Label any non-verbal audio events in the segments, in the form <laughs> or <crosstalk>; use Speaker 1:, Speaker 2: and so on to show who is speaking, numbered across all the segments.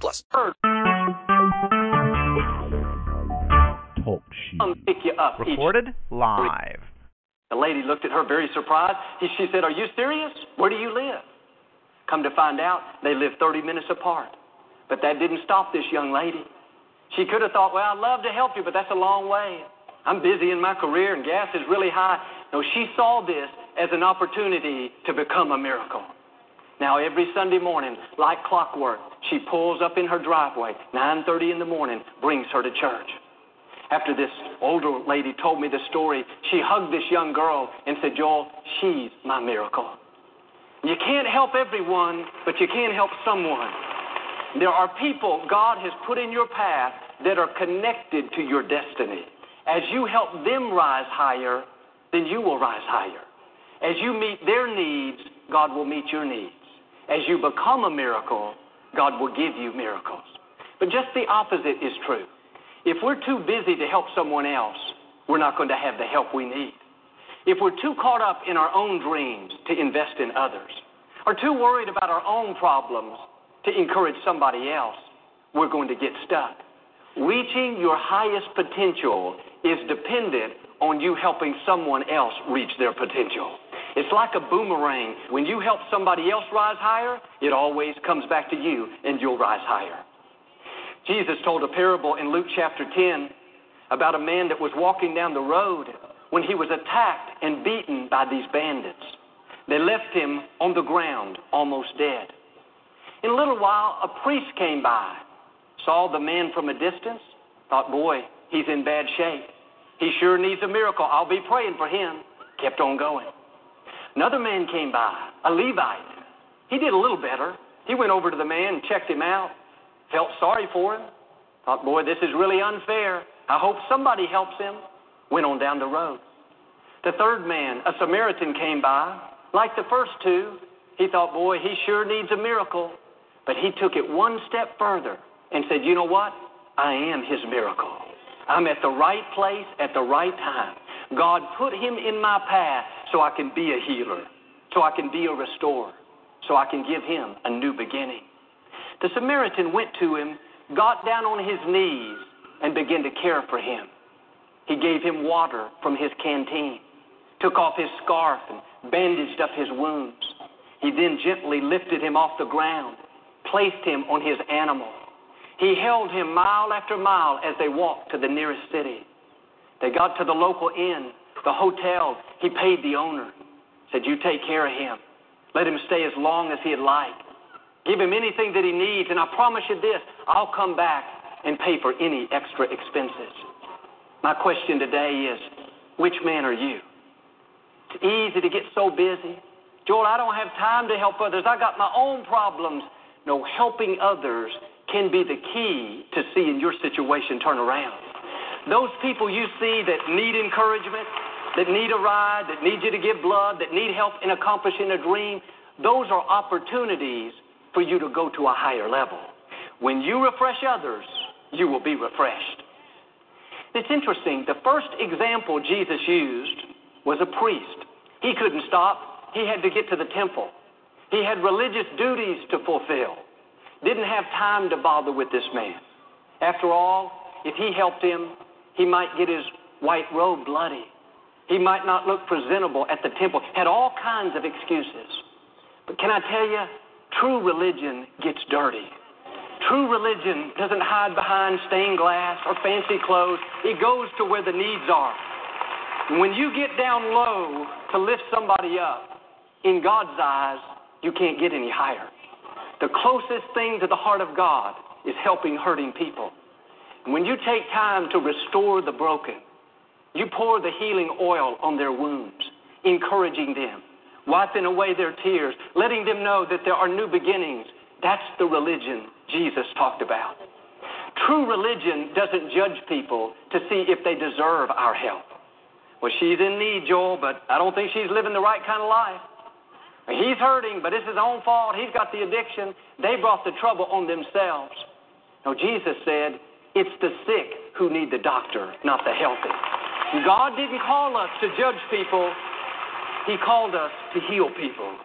Speaker 1: plus.
Speaker 2: Talk shit.
Speaker 3: Pick you up. each-
Speaker 2: Recorded live.
Speaker 3: The lady looked at her very surprised. She said, Are you serious? Where do you live? Come to find out, they live 30 minutes apart. But that didn't stop this young lady. She could have thought, Well, I'd love to help you, but that's a long way. I'm busy in my career and gas is really high. No, she saw this as an opportunity to become a miracle. Now every Sunday morning, like clockwork, she pulls up in her driveway, 9:30 in the morning, brings her to church. After this older lady told me the story, she hugged this young girl and said, Joel, she's my miracle. You can't help everyone, but you can help someone. There are people God has put in your path that are connected to your destiny. As you help them rise higher, then you will rise higher. As you meet their needs, God will meet your needs. As you become a miracle, God will give you miracles. But just the opposite is true. If we're too busy to help someone else, we're not going to have the help we need. If we're too caught up in our own dreams to invest in others, or too worried about our own problems to encourage somebody else, we're going to get stuck. Reaching your highest potential is dependent on you helping someone else reach their potential. It's like a boomerang. When you help somebody else rise higher, it always comes back to you and you'll rise higher. Jesus told a parable in Luke chapter 10 about a man that was walking down the road when he was attacked and beaten by these bandits. They left him on the ground, almost dead. In a little while, a priest came by, saw the man from a distance, thought, boy, he's in bad shape. He sure needs a miracle. I'll be praying for him. Kept on going. Another man came by, a Levite. He did a little better. He went over to the man checked him out, felt sorry for him, thought, boy, this is really unfair. I hope somebody helps him. Went on down the road. The third man, a Samaritan, came by. Like the first two, he thought, boy, he sure needs a miracle. But he took it one step further and said, you know what? I am his miracle. I'm at the right place at the right time. God put him in my path so I can be a healer, so I can be a restorer, so I can give him a new beginning. The Samaritan went to him, got down on his knees, and began to care for him. He gave him water from his canteen, took off his scarf, and bandaged up his wounds. He then gently lifted him off the ground, placed him on his animal. He held him mile after mile as they walked to the nearest city. They got to the local inn, the hotel. He paid the owner. Said, You take care of him. Let him stay as long as he'd like. Give him anything that he needs, and I promise you this I'll come back and pay for any extra expenses. My question today is which man are you? It's easy to get so busy. Joel, I don't have time to help others. I got my own problems. No, helping others can be the key to seeing your situation turn around. Those people you see that need encouragement, that need a ride, that need you to give blood, that need help in accomplishing a dream, those are opportunities for you to go to a higher level. When you refresh others, you will be refreshed. It's interesting. The first example Jesus used was a priest. He couldn't stop, he had to get to the temple. He had religious duties to fulfill. Didn't have time to bother with this man. After all, if he helped him, he might get his white robe bloody. He might not look presentable at the temple. Had all kinds of excuses. But can I tell you, true religion gets dirty. True religion doesn't hide behind stained glass or fancy clothes. It goes to where the needs are. When you get down low to lift somebody up, in God's eyes, you can't get any higher. The closest thing to the heart of God is helping hurting people. When you take time to restore the broken, you pour the healing oil on their wounds, encouraging them, wiping away their tears, letting them know that there are new beginnings. That's the religion Jesus talked about. True religion doesn't judge people to see if they deserve our help. Well, she's in need, Joel, but I don't think she's living the right kind of life. He's hurting, but it's his own fault. He's got the addiction. They brought the trouble on themselves. No, Jesus said, it's the sick who need the doctor, not the healthy. God didn't call us to judge people. He called us to heal people.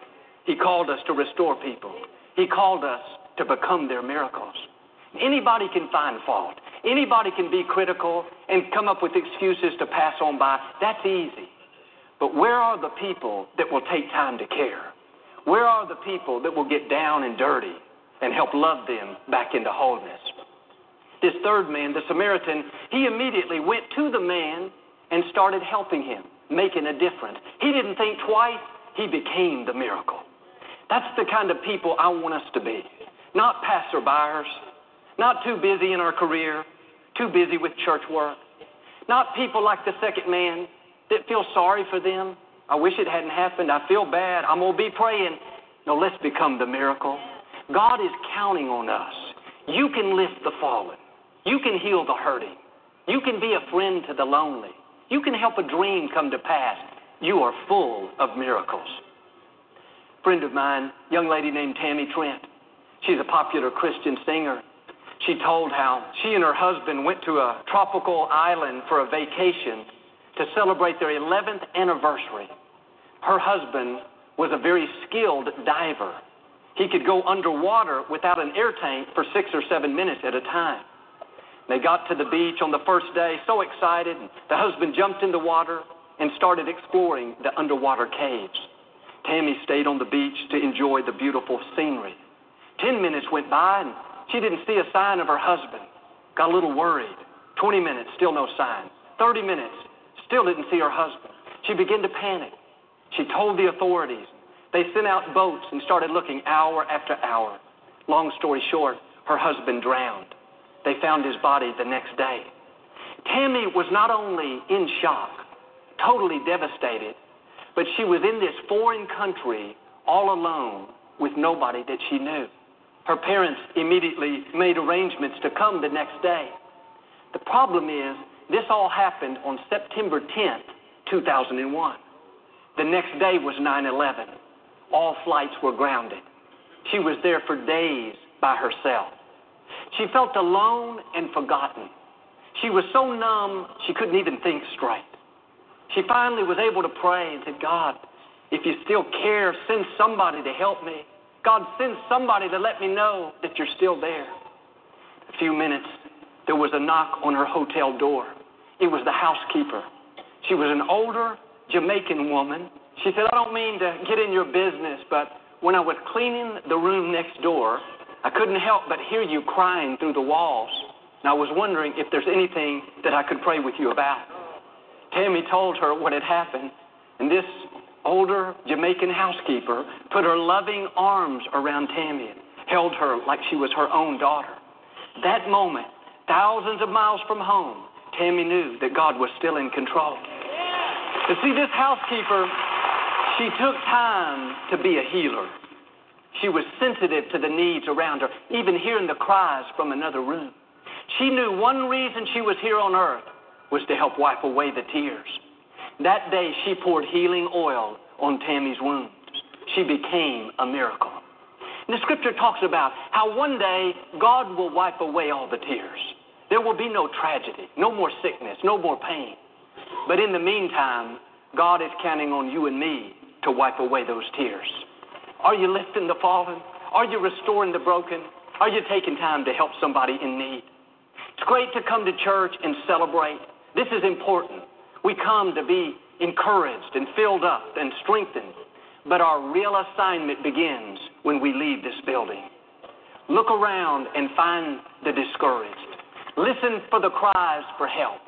Speaker 3: He called us to restore people. He called us to become their miracles. Anybody can find fault. Anybody can be critical and come up with excuses to pass on by. That's easy. But where are the people that will take time to care? Where are the people that will get down and dirty and help love them back into wholeness? This third man, the Samaritan, he immediately went to the man and started helping him, making a difference. He didn't think twice, he became the miracle. That's the kind of people I want us to be. Not passerbyers, not too busy in our career, too busy with church work. Not people like the second man that feel sorry for them. I wish it hadn't happened. I feel bad. I'm going to be praying. No, let's become the miracle. God is counting on us. You can lift the fallen. You can heal the hurting. You can be a friend to the lonely. You can help a dream come to pass. You are full of miracles. friend of mine, young lady named Tammy Trent. She's a popular Christian singer. She told how she and her husband went to a tropical island for a vacation to celebrate their 11th anniversary. Her husband was a very skilled diver. He could go underwater without an air tank for six or seven minutes at a time. They got to the beach on the first day, so excited. The husband jumped in the water and started exploring the underwater caves. Tammy stayed on the beach to enjoy the beautiful scenery. Ten minutes went by, and she didn't see a sign of her husband. Got a little worried. 20 minutes, still no sign. 30 minutes, still didn't see her husband. She began to panic. She told the authorities. They sent out boats and started looking hour after hour. Long story short, her husband drowned. They found his body the next day. Tammy was not only in shock, totally devastated, but she was in this foreign country all alone with nobody that she knew. Her parents immediately made arrangements to come the next day. The problem is, this all happened on September 10th, 2001. The next day was 9 11. All flights were grounded. She was there for days by herself. She felt alone and forgotten. She was so numb, she couldn't even think straight. She finally was able to pray and said, God, if you still care, send somebody to help me. God, send somebody to let me know that you're still there. A few minutes, there was a knock on her hotel door. It was the housekeeper. She was an older Jamaican woman. She said, I don't mean to get in your business, but when I was cleaning the room next door, I couldn't help but hear you crying through the walls. And I was wondering if there's anything that I could pray with you about. Tammy told her what had happened, and this older Jamaican housekeeper put her loving arms around Tammy and held her like she was her own daughter. That moment, thousands of miles from home, Tammy knew that God was still in control. To see, this housekeeper, she took time to be a healer. She was sensitive to the needs around her, even hearing the cries from another room. She knew one reason she was here on earth was to help wipe away the tears. That day, she poured healing oil on Tammy's wounds. She became a miracle. And the scripture talks about how one day God will wipe away all the tears. There will be no tragedy, no more sickness, no more pain. But in the meantime, God is counting on you and me to wipe away those tears. Are you lifting the fallen? Are you restoring the broken? Are you taking time to help somebody in need? It's great to come to church and celebrate. This is important. We come to be encouraged and filled up and strengthened. But our real assignment begins when we leave this building. Look around and find the discouraged. Listen for the cries for help.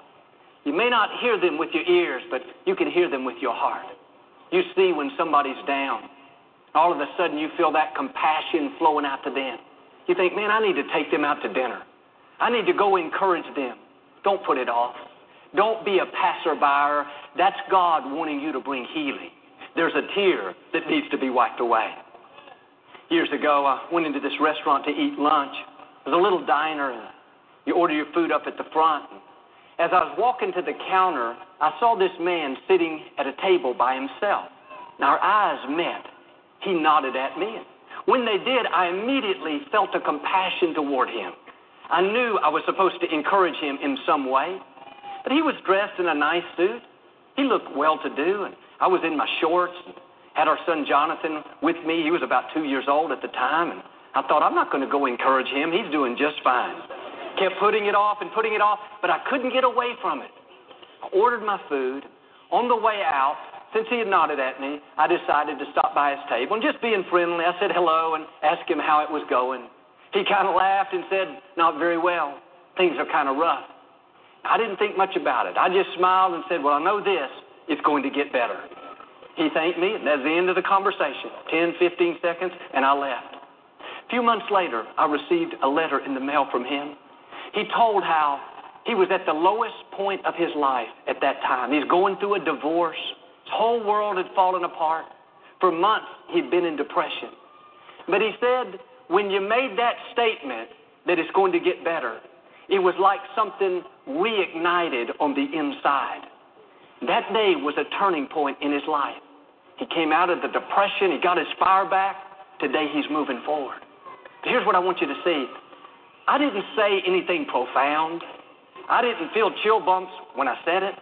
Speaker 3: You may not hear them with your ears, but you can hear them with your heart. You see when somebody's down. All of a sudden, you feel that compassion flowing out to them. You think, man, I need to take them out to dinner. I need to go encourage them. Don't put it off. Don't be a passerby. That's God wanting you to bring healing. There's a tear that needs to be wiped away. Years ago, I went into this restaurant to eat lunch. There's a little diner, and you order your food up at the front. As I was walking to the counter, I saw this man sitting at a table by himself. And our eyes met. He nodded at me. When they did, I immediately felt a compassion toward him. I knew I was supposed to encourage him in some way. But he was dressed in a nice suit. He looked well to do, and I was in my shorts. And had our son Jonathan with me. He was about two years old at the time, and I thought, I'm not going to go encourage him. He's doing just fine. Kept putting it off and putting it off, but I couldn't get away from it. I ordered my food. On the way out, since he had nodded at me, I decided to stop by his table and just being friendly, I said hello and asked him how it was going. He kind of laughed and said, Not very well. Things are kind of rough. I didn't think much about it. I just smiled and said, Well, I know this. It's going to get better. He thanked me, and that's the end of the conversation. 10, 15 seconds, and I left. A few months later, I received a letter in the mail from him. He told how he was at the lowest point of his life at that time. He's going through a divorce. Whole world had fallen apart. For months, he'd been in depression. But he said, when you made that statement that it's going to get better, it was like something reignited on the inside. That day was a turning point in his life. He came out of the depression, he got his fire back. Today he's moving forward. Here's what I want you to see I didn't say anything profound, I didn't feel chill bumps when I said it.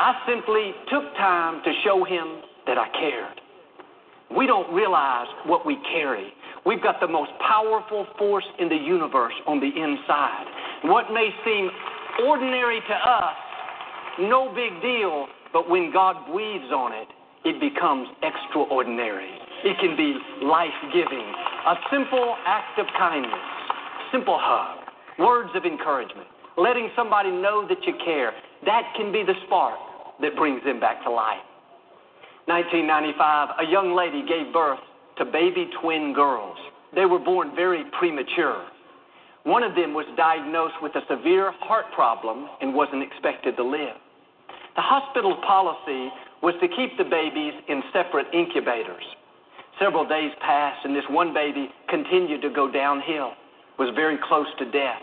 Speaker 3: I simply took time to show him that I cared. We don't realize what we carry. We've got the most powerful force in the universe on the inside. What may seem ordinary to us no big deal, but when God breathes on it, it becomes extraordinary. It can be life giving. A simple act of kindness, simple hug, words of encouragement, letting somebody know that you care, that can be the spark that brings them back to life. 1995, a young lady gave birth to baby twin girls. They were born very premature. One of them was diagnosed with a severe heart problem and wasn't expected to live. The hospital's policy was to keep the babies in separate incubators. Several days passed, and this one baby continued to go downhill, was very close to death.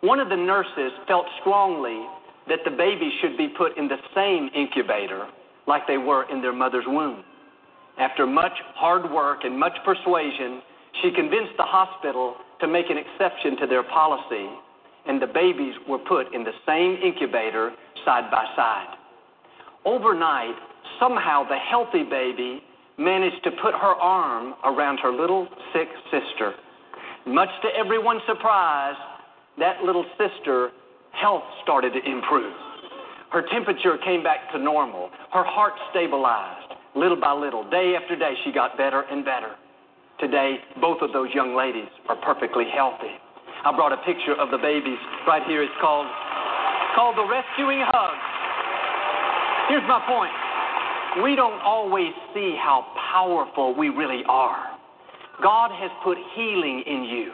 Speaker 3: One of the nurses felt strongly that the baby should be put in the same incubator like they were in their mother's womb. After much hard work and much persuasion, she convinced the hospital to make an exception to their policy, and the babies were put in the same incubator side by side. Overnight, somehow the healthy baby managed to put her arm around her little sick sister. Much to everyone's surprise, that little sister health started to improve. Her temperature came back to normal. Her heart stabilized little by little. Day after day, she got better and better. Today, both of those young ladies are perfectly healthy. I brought a picture of the babies right here. It's called, called The Rescuing Hug. Here's my point. We don't always see how powerful we really are. God has put healing in you.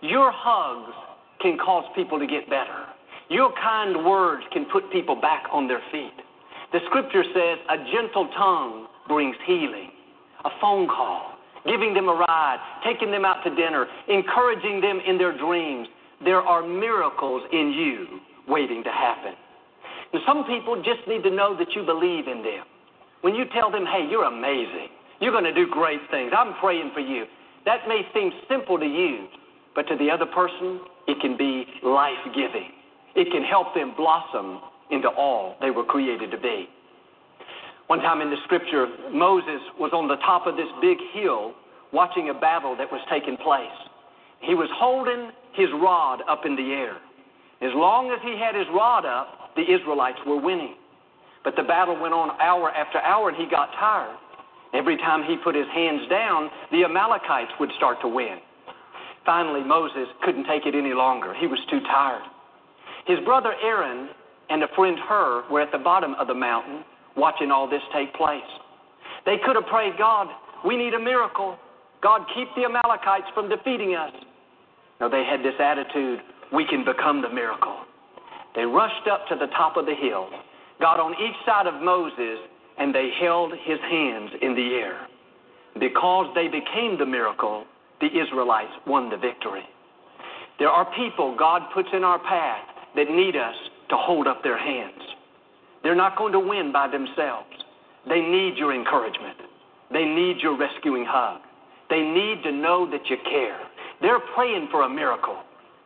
Speaker 3: Your hugs can cause people to get better. Your kind words can put people back on their feet. The scripture says a gentle tongue brings healing. A phone call, giving them a ride, taking them out to dinner, encouraging them in their dreams. There are miracles in you waiting to happen. And some people just need to know that you believe in them. When you tell them, hey, you're amazing, you're going to do great things, I'm praying for you, that may seem simple to you, but to the other person, it can be life giving. It can help them blossom into all they were created to be. One time in the scripture, Moses was on the top of this big hill watching a battle that was taking place. He was holding his rod up in the air. As long as he had his rod up, the Israelites were winning. But the battle went on hour after hour, and he got tired. Every time he put his hands down, the Amalekites would start to win. Finally, Moses couldn't take it any longer. He was too tired. His brother Aaron and a friend Hur were at the bottom of the mountain watching all this take place. They could have prayed, God, we need a miracle. God, keep the Amalekites from defeating us. No, they had this attitude we can become the miracle. They rushed up to the top of the hill, got on each side of Moses, and they held his hands in the air. Because they became the miracle, the Israelites won the victory. There are people God puts in our path that need us to hold up their hands. They're not going to win by themselves. They need your encouragement. They need your rescuing hug. They need to know that you care. They're praying for a miracle.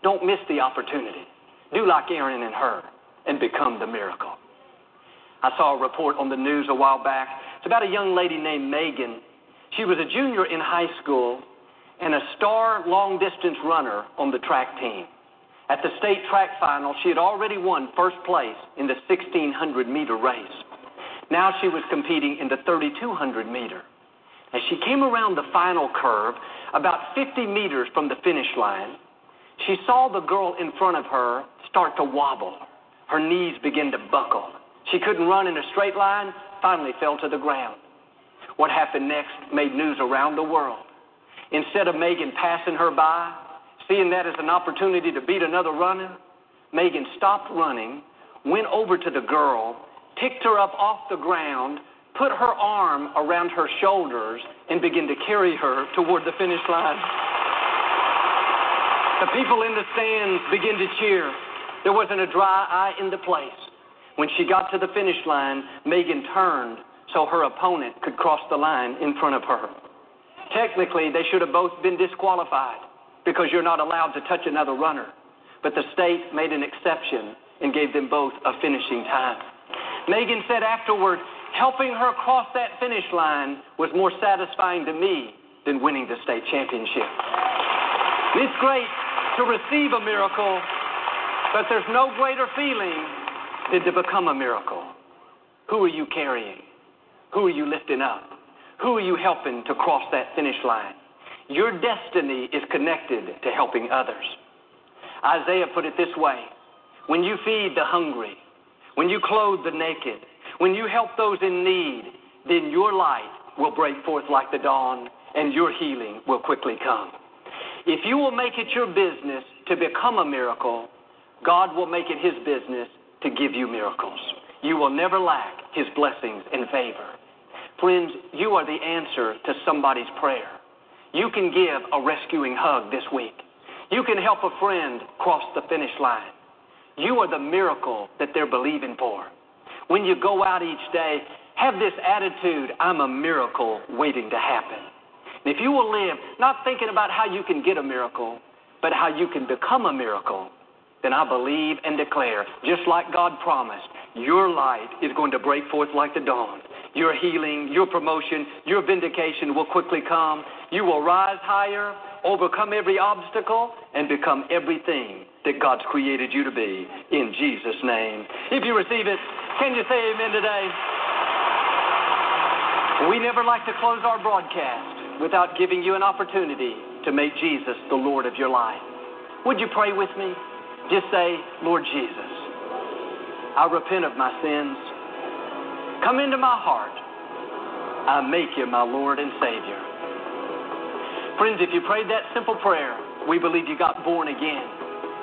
Speaker 3: Don't miss the opportunity. Do like Aaron and Hur and become the miracle. I saw a report on the news a while back. It's about a young lady named Megan. She was a junior in high school and a star long distance runner on the track team. At the state track final, she had already won first place in the 1600 meter race. Now she was competing in the 3200 meter. As she came around the final curve, about 50 meters from the finish line, she saw the girl in front of her start to wobble. Her knees began to buckle. She couldn't run in a straight line, finally fell to the ground. What happened next made news around the world. Instead of Megan passing her by, seeing that as an opportunity to beat another runner, Megan stopped running, went over to the girl, picked her up off the ground, put her arm around her shoulders, and began to carry her toward the finish line. The people in the stands began to cheer. There wasn't a dry eye in the place. When she got to the finish line, Megan turned so her opponent could cross the line in front of her. Technically, they should have both been disqualified because you're not allowed to touch another runner. But the state made an exception and gave them both a finishing time. Megan said afterward, helping her cross that finish line was more satisfying to me than winning the state championship. It's great to receive a miracle, but there's no greater feeling than to become a miracle. Who are you carrying? Who are you lifting up? Who are you helping to cross that finish line? Your destiny is connected to helping others. Isaiah put it this way When you feed the hungry, when you clothe the naked, when you help those in need, then your light will break forth like the dawn and your healing will quickly come. If you will make it your business to become a miracle, God will make it his business to give you miracles. You will never lack his blessings and favor. Friends, you are the answer to somebody's prayer. You can give a rescuing hug this week. You can help a friend cross the finish line. You are the miracle that they're believing for. When you go out each day, have this attitude I'm a miracle waiting to happen. And if you will live not thinking about how you can get a miracle, but how you can become a miracle, then I believe and declare, just like God promised, your light is going to break forth like the dawn your healing, your promotion, your vindication will quickly come. You will rise higher, overcome every obstacle, and become everything that God's created you to be. In Jesus' name. If you receive it, can you say amen today? We never like to close our broadcast without giving you an opportunity to make Jesus the Lord of your life. Would you pray with me? Just say, Lord Jesus, I repent of my sins. Come into my heart. I make you my Lord and Savior. Friends, if you prayed that simple prayer, we believe you got born again.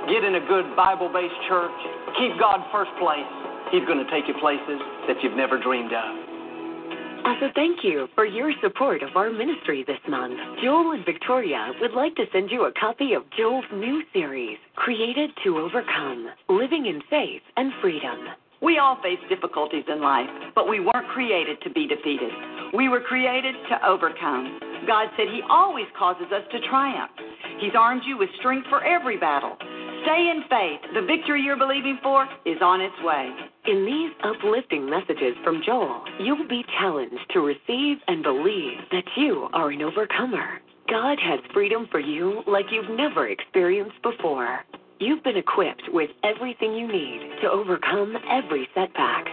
Speaker 3: Get in a good Bible based church. Keep God first place. He's going to take you places that you've never dreamed of.
Speaker 4: As a thank you for your support of our ministry this month, Joel and Victoria would like to send you a copy of Joel's new series, Created to Overcome Living in Faith and Freedom.
Speaker 5: We all face difficulties in life, but we weren't created to be defeated. We were created to overcome. God said He always causes us to triumph. He's armed you with strength for every battle. Stay in faith. The victory you're believing for is on its way.
Speaker 4: In these uplifting messages from Joel, you'll be challenged to receive and believe that you are an overcomer. God has freedom for you like you've never experienced before. You've been equipped with everything you need to overcome every setback.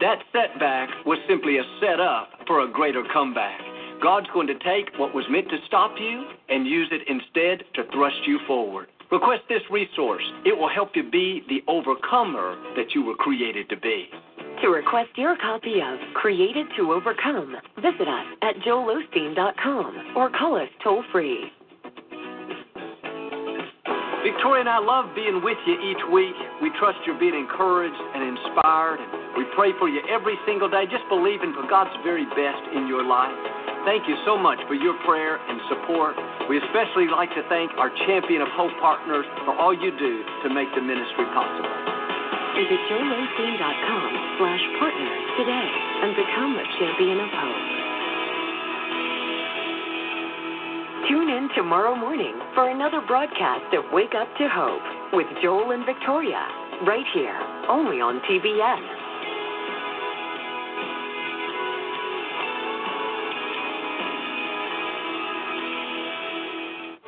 Speaker 3: That setback was simply a setup for a greater comeback. God's going to take what was meant to stop you and use it instead to thrust you forward. Request this resource. It will help you be the overcomer that you were created to be.
Speaker 4: To request your copy of Created to Overcome, visit us at joelosteen.com or call us toll free.
Speaker 3: Victoria and I love being with you each week. We trust you're being encouraged and inspired, and we pray for you every single day, just believing for God's very best in your life. Thank you so much for your prayer and support. We especially like to thank our Champion of Hope partners for all you do to make the ministry possible.
Speaker 4: Visit joelosteen.com slash partners today and become a champion of hope. Tune in tomorrow morning for another broadcast of Wake Up to Hope with Joel and Victoria, right here, only on TBS.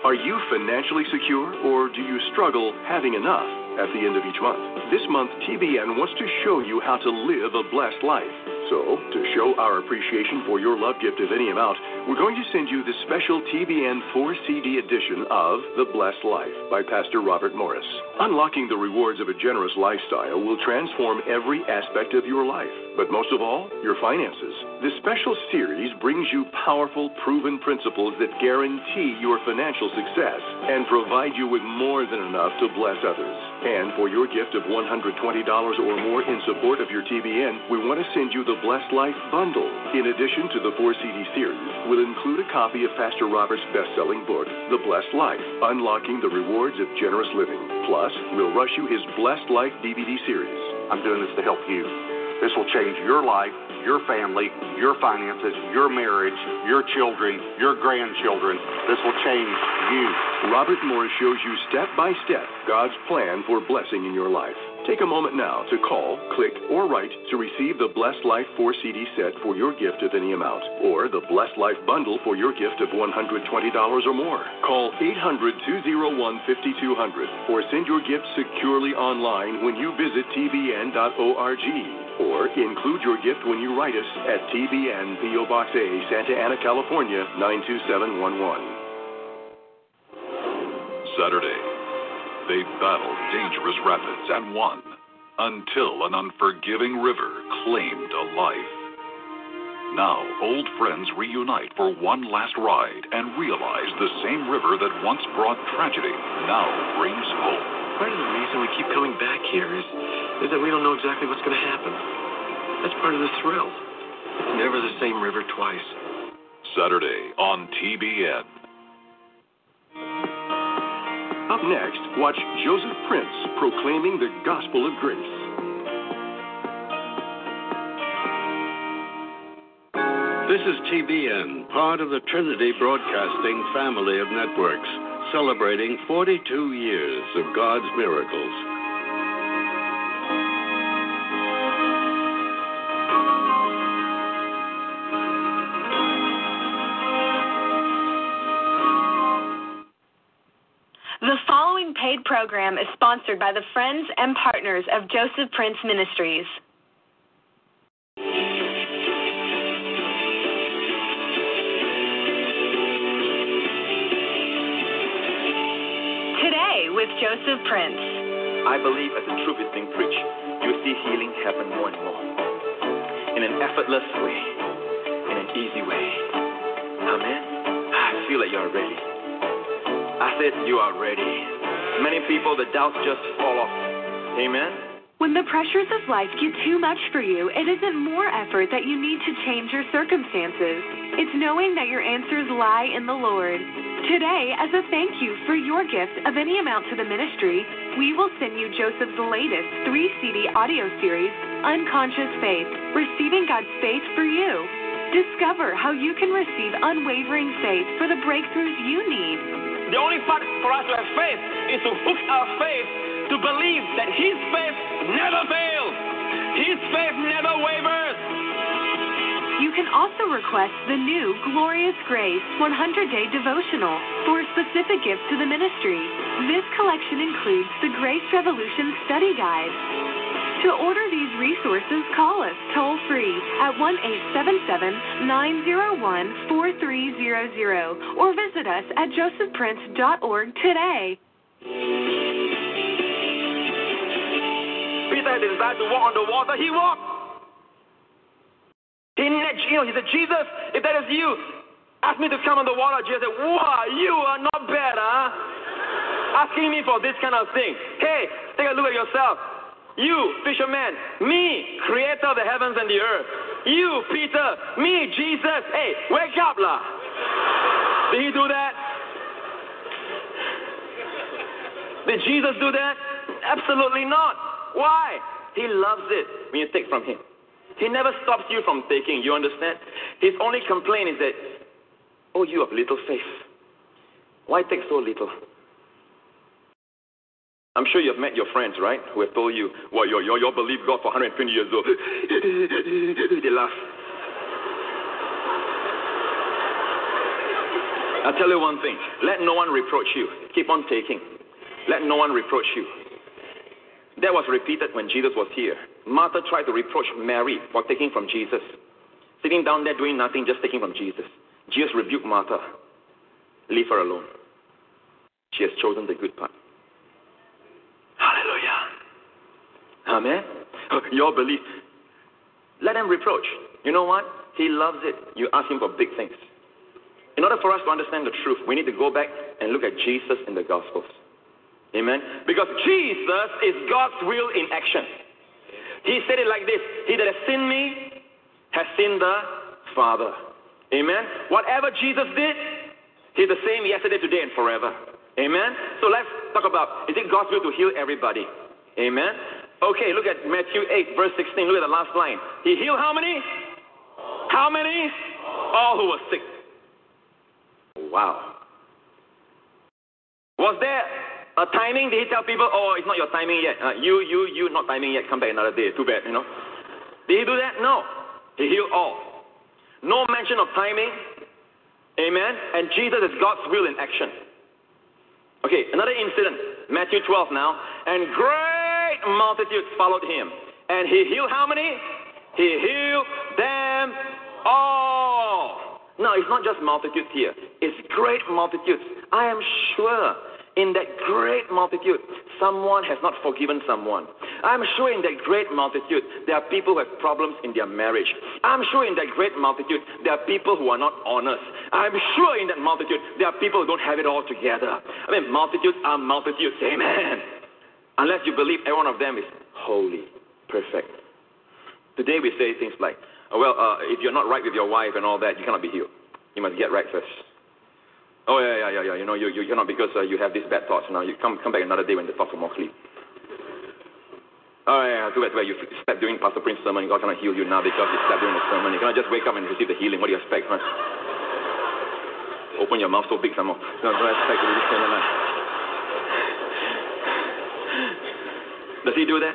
Speaker 6: Are you financially secure or do you struggle having enough at the end of each month? This month, TBN wants to show you how to live a blessed life. So, to show our appreciation for your love gift of any amount, we're going to send you the special TBN 4 CD edition of The Blessed Life by Pastor Robert Morris. Unlocking the rewards of a generous lifestyle will transform every aspect of your life, but most of all, your finances. This special series brings you powerful, proven principles that guarantee your financial success and provide you with more than enough to bless others. And for your gift of $120 or more in support of your TBN, we want to send you the Blessed Life Bundle. In addition to the 4 CD series, we'll include a copy of Pastor Robert's best selling book, The Blessed Life Unlocking the Rewards of Generous Living. Plus, we'll rush you his Blessed Life DVD series.
Speaker 7: I'm doing this to help you. This will change your life, your family, your finances, your marriage, your children, your grandchildren. This will change you.
Speaker 6: Robert Morris shows you step by step God's plan for blessing in your life. Take a moment now to call, click, or write to receive the Blessed Life 4 CD set for your gift of any amount, or the Blessed Life bundle for your gift of $120 or more. Call 800 201 5200 or send your gift securely online when you visit tbn.org. Or include your gift when you write us at TBN PO Box A, Santa Ana, California 92711.
Speaker 8: Saturday, they battled dangerous rapids and won until an unforgiving river claimed a life. Now, old friends reunite for one last ride and realize the same river that once brought tragedy now brings hope.
Speaker 9: Part of the reason we keep coming back here is, is that we don't know exactly what's going to happen. That's part of the thrill. It's never the same river twice.
Speaker 8: Saturday on TBN.
Speaker 6: Up next, watch Joseph Prince proclaiming the gospel of grace.
Speaker 10: This is TBN, part of the Trinity Broadcasting family of networks, celebrating 42 years of God's miracles.
Speaker 11: Paid program is sponsored by the friends and partners of Joseph Prince Ministries. Today with Joseph Prince.
Speaker 12: I believe as the truth is being preached, you see healing happen more and more. In an effortless way, in an easy way. Amen. I feel like you are ready. I said you are ready. Many people, the doubts just fall off. Amen.
Speaker 11: When the pressures of life get too much for you, it isn't more effort that you need to change your circumstances. It's knowing that your answers lie in the Lord. Today, as a thank you for your gift of any amount to the ministry, we will send you Joseph's latest three CD audio series, Unconscious Faith Receiving God's Faith for You. Discover how you can receive unwavering faith for the breakthroughs you need.
Speaker 12: The only part for us to have faith is to hook our faith to believe that His faith never fails. His faith never wavers.
Speaker 11: You can also request the new Glorious Grace 100 Day Devotional for a specific gift to the ministry. This collection includes the Grace Revolution Study Guide. To order these resources, call us toll free at 1 877 901 4300 or visit us at josephprince.org today.
Speaker 12: Peter had the desire to walk on the water, he walked. He, you know, he said, Jesus, if that is you, ask me to come on the water. Jesus said, wow, you are not bad, huh? Asking me for this kind of thing. Hey, take a look at yourself. You, fisherman, me, creator of the heavens and the earth. You, Peter, me, Jesus. Hey, wake up, lah. Did he do that? Did Jesus do that? Absolutely not. Why? He loves it when you take from him. He never stops you from taking, you understand? His only complaint is that, oh, you have little faith. Why take so little? I'm sure you've met your friends, right? Who have told you, well, you you you believe God for 120 years old. <laughs> they laugh. I'll tell you one thing. Let no one reproach you. Keep on taking. Let no one reproach you. That was repeated when Jesus was here. Martha tried to reproach Mary for taking from Jesus. Sitting down there doing nothing, just taking from Jesus. Jesus rebuked Martha. Leave her alone. She has chosen the good part. Hallelujah. Amen. <laughs> Your belief. Let him reproach. You know what? He loves it. You ask him for big things. In order for us to understand the truth, we need to go back and look at Jesus in the Gospels. Amen. Because Jesus is God's will in action. He said it like this He that has seen me has seen the Father. Amen. Whatever Jesus did, He's the same yesterday, today, and forever. Amen. So let's talk about is it God's will to heal everybody? Amen. Okay, look at Matthew 8, verse 16. Look at the last line. He healed how many? How many? All who were sick. Wow. Was there a timing? Did he tell people, oh, it's not your timing yet? Uh, you, you, you, not timing yet. Come back another day. Too bad, you know. Did he do that? No. He healed all. No mention of timing. Amen. And Jesus is God's will in action. Okay, another incident. Matthew 12 now. And great multitudes followed him. And he healed how many? He healed them all. No, it's not just multitudes here. It's great multitudes. I am sure in that great multitude, someone has not forgiven someone. I'm sure in that great multitude, there are people who have problems in their marriage. I'm sure in that great multitude, there are people who are not honest. I'm sure in that multitude, there are people who don't have it all together. I mean, multitudes are multitudes. Amen. Unless you believe every one of them is holy, perfect. Today we say things like, oh, well, uh, if you're not right with your wife and all that, you cannot be healed. You must get right first. Oh yeah, yeah, yeah, yeah. You know, you you you know because uh, you have these bad thoughts. Now you come come back another day when the thoughts are more clear. Oh yeah, too bad where you slept during Pastor Prince's sermon. God cannot heal you now because you slept during the sermon. You cannot just wake up and receive the healing. What do you expect, man? Open your mouth so big some more. No, don't expect to receive healing. <laughs> Does he do that?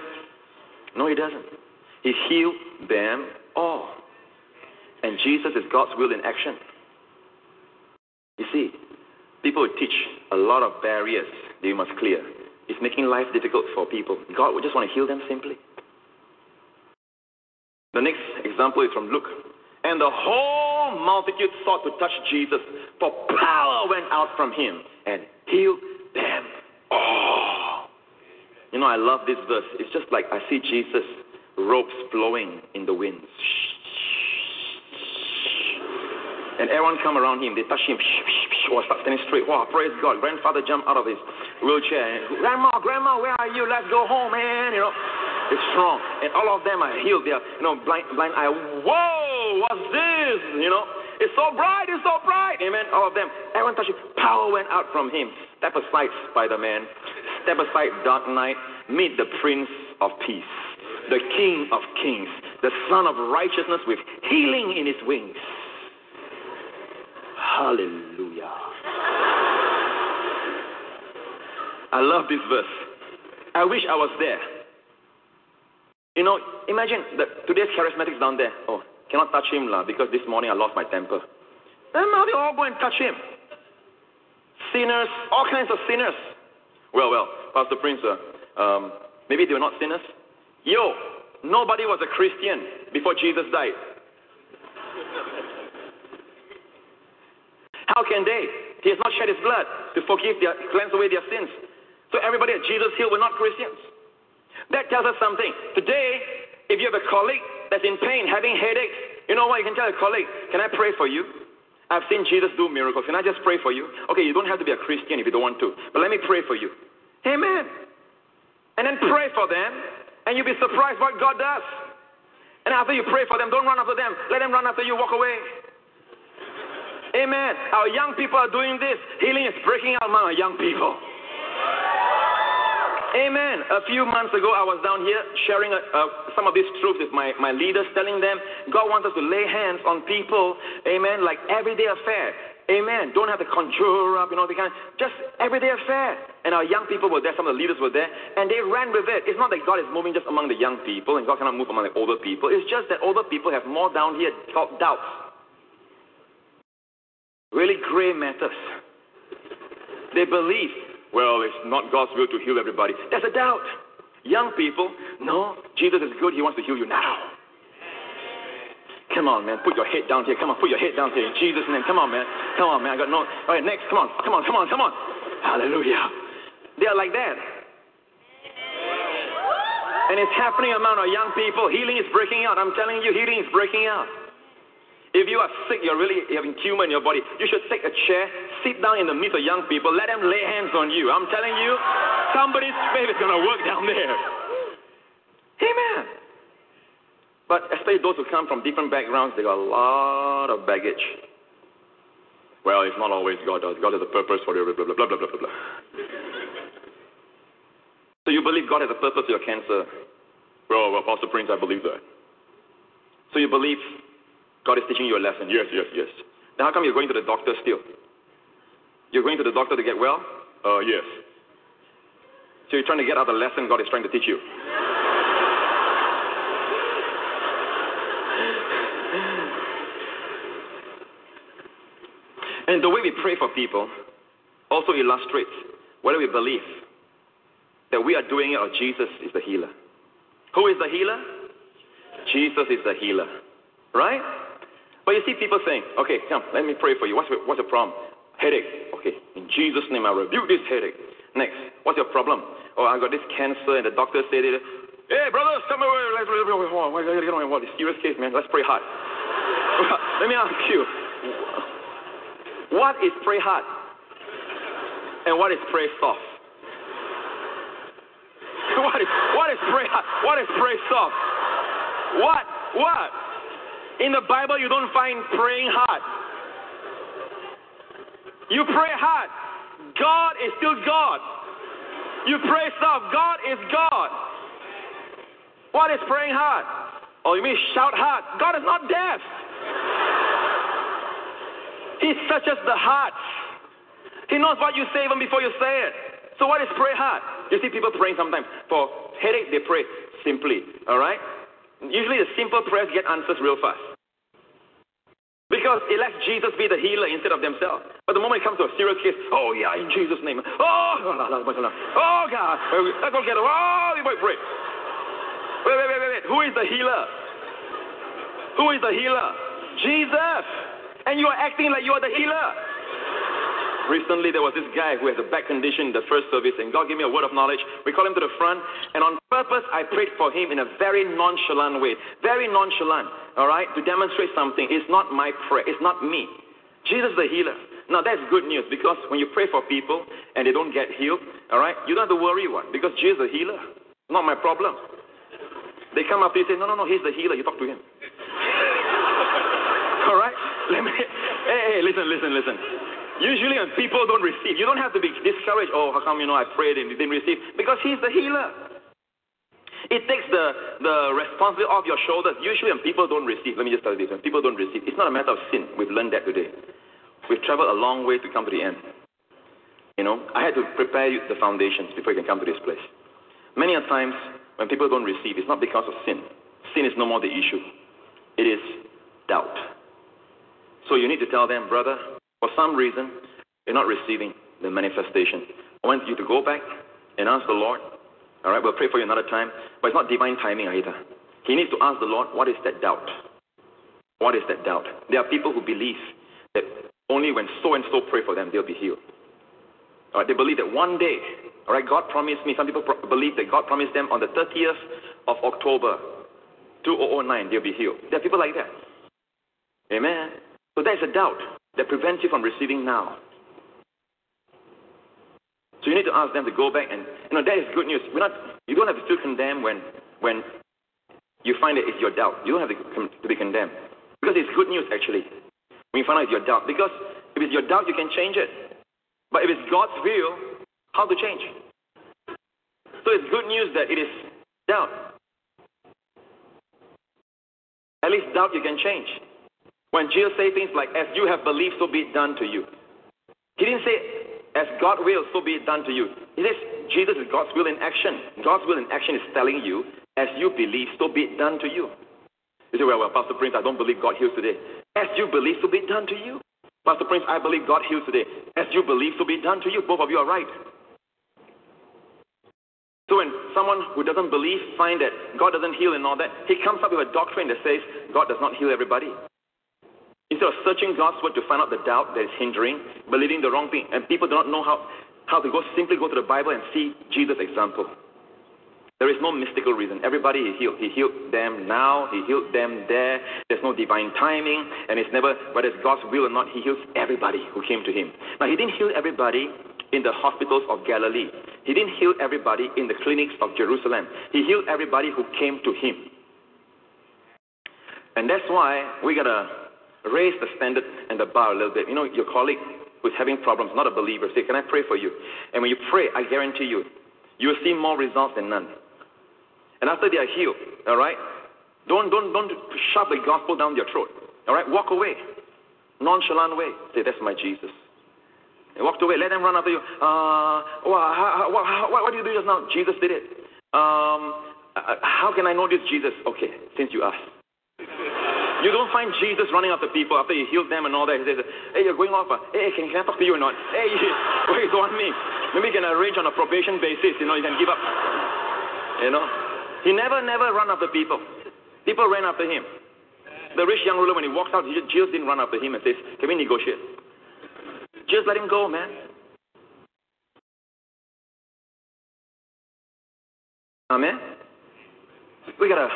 Speaker 12: No, he doesn't. He healed them all. And Jesus is God's will in action. You see, people teach a lot of barriers they must clear. It's making life difficult for people. God would just want to heal them simply. The next example is from Luke. And the whole multitude sought to touch Jesus, for power went out from him and healed them all. You know, I love this verse. It's just like I see Jesus' robes blowing in the wind. And everyone come around him. They touch him. Was start standing straight. Wow, praise God. Grandfather jumped out of his wheelchair. And, grandma, grandma, where are you? Let's go home, man. You know, it's strong. And all of them are healed. They are, you know, blind, blind eye. Whoa, what's this? You know, it's so bright. It's so bright. Amen. All of them. Everyone touched him. Power went out from him. Step aside, Spider Man. Step aside, Dark Knight. Meet the Prince of Peace, the King of Kings, the Sun of Righteousness with healing in his wings. Hallelujah. I love this verse. I wish I was there. You know, imagine that today's charismatics down there. Oh, cannot touch him lah because this morning I lost my temper. And now they all go and touch him. Sinners, all kinds of sinners. Well, well, Pastor Prince, uh, um, maybe they were not sinners. Yo, nobody was a Christian before Jesus died. How can they? He has not shed his blood to forgive their, cleanse away their sins. So everybody at Jesus Hill were not Christians. That tells us something. Today, if you have a colleague that's in pain, having headaches, you know what? You can tell a colleague, Can I pray for you? I've seen Jesus do miracles. Can I just pray for you? Okay, you don't have to be a Christian if you don't want to, but let me pray for you. Amen. And then pray for them, and you'll be surprised what God does. And after you pray for them, don't run after them. Let them run after you. Walk away. Amen. Our young people are doing this. Healing is breaking out among our young people. Amen. A few months ago, I was down here sharing uh, uh, some of these truths with my, my leaders, telling them God wants us to lay hands on people. Amen. Like everyday affair. Amen. Don't have to conjure up, you know, the kind. Just everyday affair. And our young people were there, some of the leaders were there, and they ran with it. It's not that God is moving just among the young people, and God cannot move among the older people. It's just that older people have more down here doubts. Really gray matters. They believe, well, it's not God's will to heal everybody. There's a doubt. Young people, no, Jesus is good. He wants to heal you now. Come on, man. Put your head down here. Come on, put your head down here in Jesus' name. Come on, man. Come on, man. I got no. All right, next. Come on. Come on. Come on. Come on. Hallelujah. They are like that. And it's happening among our young people. Healing is breaking out. I'm telling you, healing is breaking out. If you are sick, you're really having tumor in your body, you should take a chair, sit down in the midst of young people, let them lay hands on you. I'm telling you, somebody's faith is going to work down there. Amen. But especially those who come from different backgrounds, they got a lot of baggage. Well, it's not always God does. God has a purpose for you, blah, blah, blah, blah, blah, blah. so you believe God has a purpose for your cancer. Well, well, Pastor Prince, I believe that. So you believe God is teaching you a lesson. Yes, yes, yes. Then how come you're going to the doctor still? You're going to the doctor to get well? Uh, yes. So you're trying to get out the lesson God is trying to teach you. <laughs> And the way we pray for people also illustrates whether we believe that we are doing it or Jesus is the healer. Who is the healer? Jesus is the healer. Right? But you see people saying, okay, come, let me pray for you. What's, what's the problem? Headache. Okay, in Jesus' name, I rebuke this headache. Next, what's your problem? Oh, I got this cancer, and the doctor said it. Hey, brothers, come over. Let's, let's, let's, what, this serious case, man. Let's pray hard. <laughs> let me ask you, what is pray hard? And what is pray soft? <laughs> What is, what is pray hard? What is pray soft? What? What? In the Bible, you don't find praying hard. You pray hard. God is still God. You pray soft. God is God. What is praying hard? Oh, you mean shout hard? God is not deaf. He searches the heart. He knows what you say even before you say it. So what is pray hard? You see people praying sometimes. For headache, they pray simply. All right? Usually the simple prayers get answers real fast. Because it lets Jesus be the healer instead of themselves. But the moment it comes to a serious case, oh yeah, in Jesus' name. Oh, oh God. Let's go get him. Oh, we pray. Wait, wait, wait, wait, wait. Who is the healer? Who is the healer? Jesus and you are acting like you are the healer. Recently, there was this guy who has a back condition in the first service, and God gave me a word of knowledge. We called him to the front, and on purpose, I prayed for him in a very nonchalant way. Very nonchalant, all right, to demonstrate something. It's not my prayer, it's not me. Jesus the healer. Now, that's good news because when you pray for people and they don't get healed, all right, you don't have to worry what, because Jesus the healer. Not my problem. They come up to you and say, No, no, no, he's the healer. You talk to him. <laughs> All right? Let me, hey, hey, listen, listen, listen. Usually when people don't receive, you don't have to be discouraged. Oh, how come, you know, I prayed and you didn't receive? Because he's the healer. It takes the, the responsibility off your shoulders. Usually when people don't receive, let me just tell you this, when people don't receive, it's not a matter of sin. We've learned that today. We've traveled a long way to come to the end. You know, I had to prepare you the foundations before you can come to this place. Many a times when people don't receive, it's not because of sin. Sin is no more the issue. It is doubt. So you need to tell them, brother, for some reason, you're not receiving the manifestation. I want you to go back and ask the Lord. All right, we'll pray for you another time, but it's not divine timing either. He needs to ask the Lord, what is that doubt? What is that doubt? There are people who believe that only when so and so pray for them, they'll be healed. All right, they believe that one day, all right, God promised me, some people pro- believe that God promised them on the 30th of October, 2009, they'll be healed. There are people like that. Amen. So there's a doubt that prevents you from receiving now. So you need to ask them to go back and you know that is good news. We're not you don't have to still condemn when when you find it's your doubt. You don't have to, to be condemned. Because it's good news, actually, when you find out it's your doubt. Because if it's your doubt, you can change it. But if it's God's will, how to change? So it's good news that it is doubt. At least doubt you can change. When Jesus said things like, as you have believed, so be it done to you. He didn't say, as God will, so be it done to you. He says, Jesus is God's will in action. God's will in action is telling you, as you believe, so be it done to you. You say, well, well, Pastor Prince, I don't believe God heals today. As you believe, so be it done to you. Pastor Prince, I believe God heals today. As you believe, so be it done to you. Both of you are right. So when someone who doesn't believe find that God doesn't heal and all that, he comes up with a doctrine that says God does not heal everybody. Instead of searching God's word to find out the doubt that is hindering, believing the wrong thing, and people do not know how, how to go simply go to the Bible and see Jesus' example. There is no mystical reason. Everybody he healed. He healed them now, he healed them there. There's no divine timing, and it's never whether it's God's will or not, he heals everybody who came to him. Now he didn't heal everybody in the hospitals of Galilee. He didn't heal everybody in the clinics of Jerusalem. He healed everybody who came to him. And that's why we gotta raise the standard and the bar a little bit. You know, your colleague who's having problems, not a believer, say, Can I pray for you? And when you pray, I guarantee you, you will see more results than none. And after they are healed, all right, don't don't don't shove the gospel down their throat. All right, walk away. Nonchalant way. Say, That's my Jesus. And walked away. Let them run after you. Uh, well, how, what, what did you do just now? Jesus did it. Um, uh, how can I know this Jesus? Okay, since you asked. You don't find Jesus running after people after he healed them and all that. He says, Hey, you're going off. Uh, hey, can, can I talk to you or not? <laughs> Hey, wait, don't want me. Maybe you can arrange on a probation basis. You know, you can give up. You know, he never, never run after people. People ran after him. The rich young ruler, when he walks out, Jesus didn't run after him and says, Can we negotiate? Just let him go, man. Amen. We gotta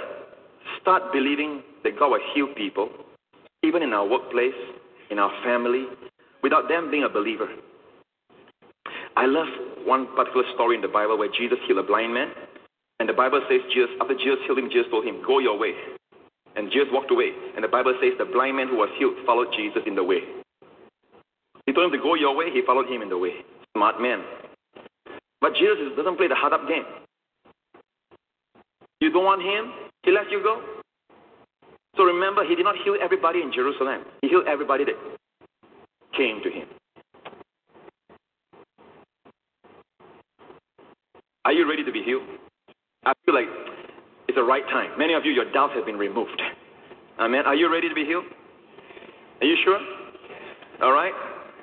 Speaker 12: start believing that God will heal people, even in our workplace, in our family, without them being a believer. I love one particular story in the Bible where Jesus healed a blind man. And the Bible says, Jesus, after Jesus healed him, Jesus told him, Go your way. And Jesus walked away. And the Bible says the blind man who was healed followed Jesus in the way. He told him to go your way, he followed him in the way. Smart man. But Jesus doesn't play the hard up game. You don't want him, he lets you go. So remember, he did not heal everybody in Jerusalem. He healed everybody that came to him. Are you ready to be healed? I feel like it's the right time. Many of you, your doubts have been removed. Amen. Are you ready to be healed? Are you sure? All right.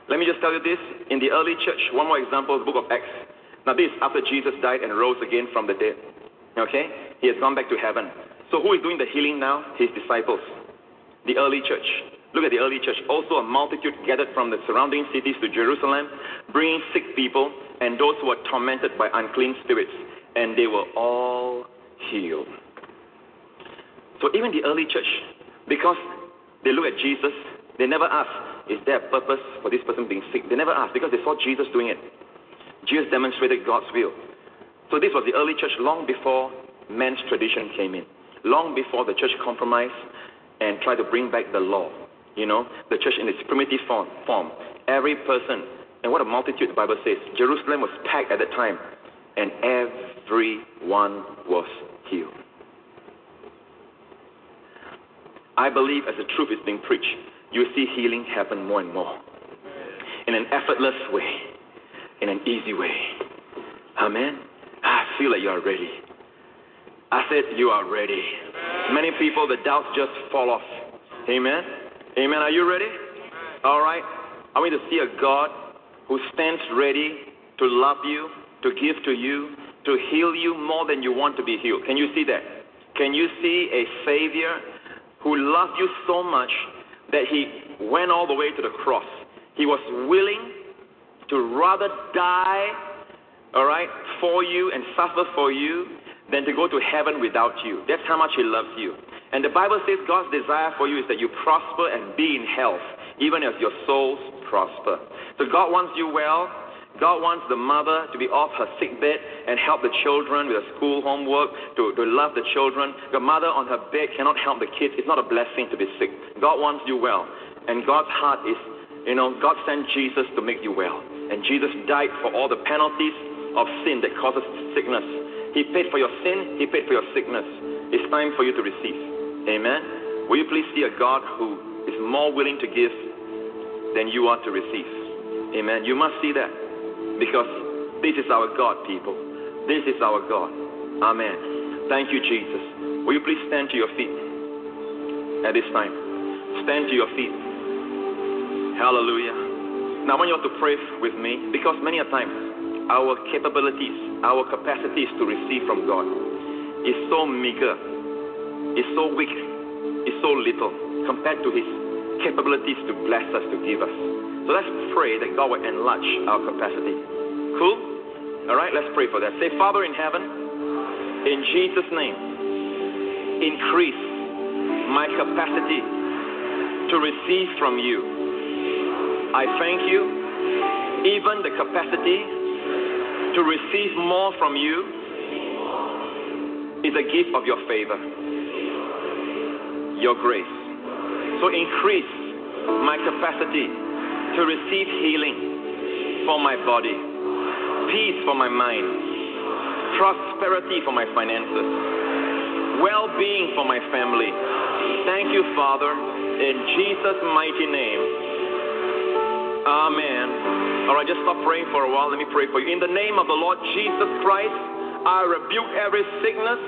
Speaker 12: Let me just tell you this. In the early church, one more example, the book of Acts. Now, this after Jesus died and rose again from the dead. Okay? He has gone back to heaven. So, who is doing the healing now? His disciples. The early church. Look at the early church. Also, a multitude gathered from the surrounding cities to Jerusalem, bringing sick people and those who were tormented by unclean spirits. And they were all healed. So, even the early church, because they look at Jesus, they never ask, Is there a purpose for this person being sick? They never ask because they saw Jesus doing it. Jesus demonstrated God's will. So, this was the early church long before man's tradition came in, long before the church compromised and tried to bring back the law. You know, the church in its primitive form, form. Every person, and what a multitude the Bible says. Jerusalem was packed at that time, and everyone was healed. I believe as the truth is being preached, you see healing happen more and more. In an effortless way, in an easy way. Amen. I feel like you are ready. I said you are ready. Many people, the doubts just fall off. Amen. Amen. Are you ready? All right. I want you to see a God who stands ready to love you, to give to you, to heal you more than you want to be healed. Can you see that? Can you see a Savior who loved you so much that he went all the way to the cross? He was willing to rather die, all right, for you and suffer for you than to go to heaven without you. That's how much he loves you. And the Bible says God's desire for you is that you prosper and be in health, even as your souls prosper. So God wants you well. God wants the mother to be off her sick bed and help the children with the school homework, to, to love the children. The mother on her bed cannot help the kids. It's not a blessing to be sick. God wants you well. And God's heart is, you know, God sent Jesus to make you well. And Jesus died for all the penalties of sin that causes sickness. He paid for your sin, He paid for your sickness. It's time for you to receive. Amen. Will you please see a God who is more willing to give than you are to receive? Amen. You must see that. Because this is our God, people. This is our God. Amen. Thank you, Jesus. Will you please stand to your feet at this time? Stand to your feet. Hallelujah. Now, I want you to pray with me because many a times our capabilities, our capacities to receive from God is so meager, is so weak, is so little compared to His capabilities to bless us, to give us. So let's pray that God will enlarge our capacity. Cool? All right, let's pray for that. Say, Father in heaven, in Jesus' name, increase my capacity to receive from you. I thank you, even the capacity to receive more from you is a gift of your favor, your grace. So increase my capacity to receive healing for my body, peace for my mind, prosperity for my finances, well being for my family. Thank you, Father, in Jesus' mighty name. Amen. All right, just stop praying for a while. Let me pray for you. In the name of the Lord Jesus Christ, I rebuke every sickness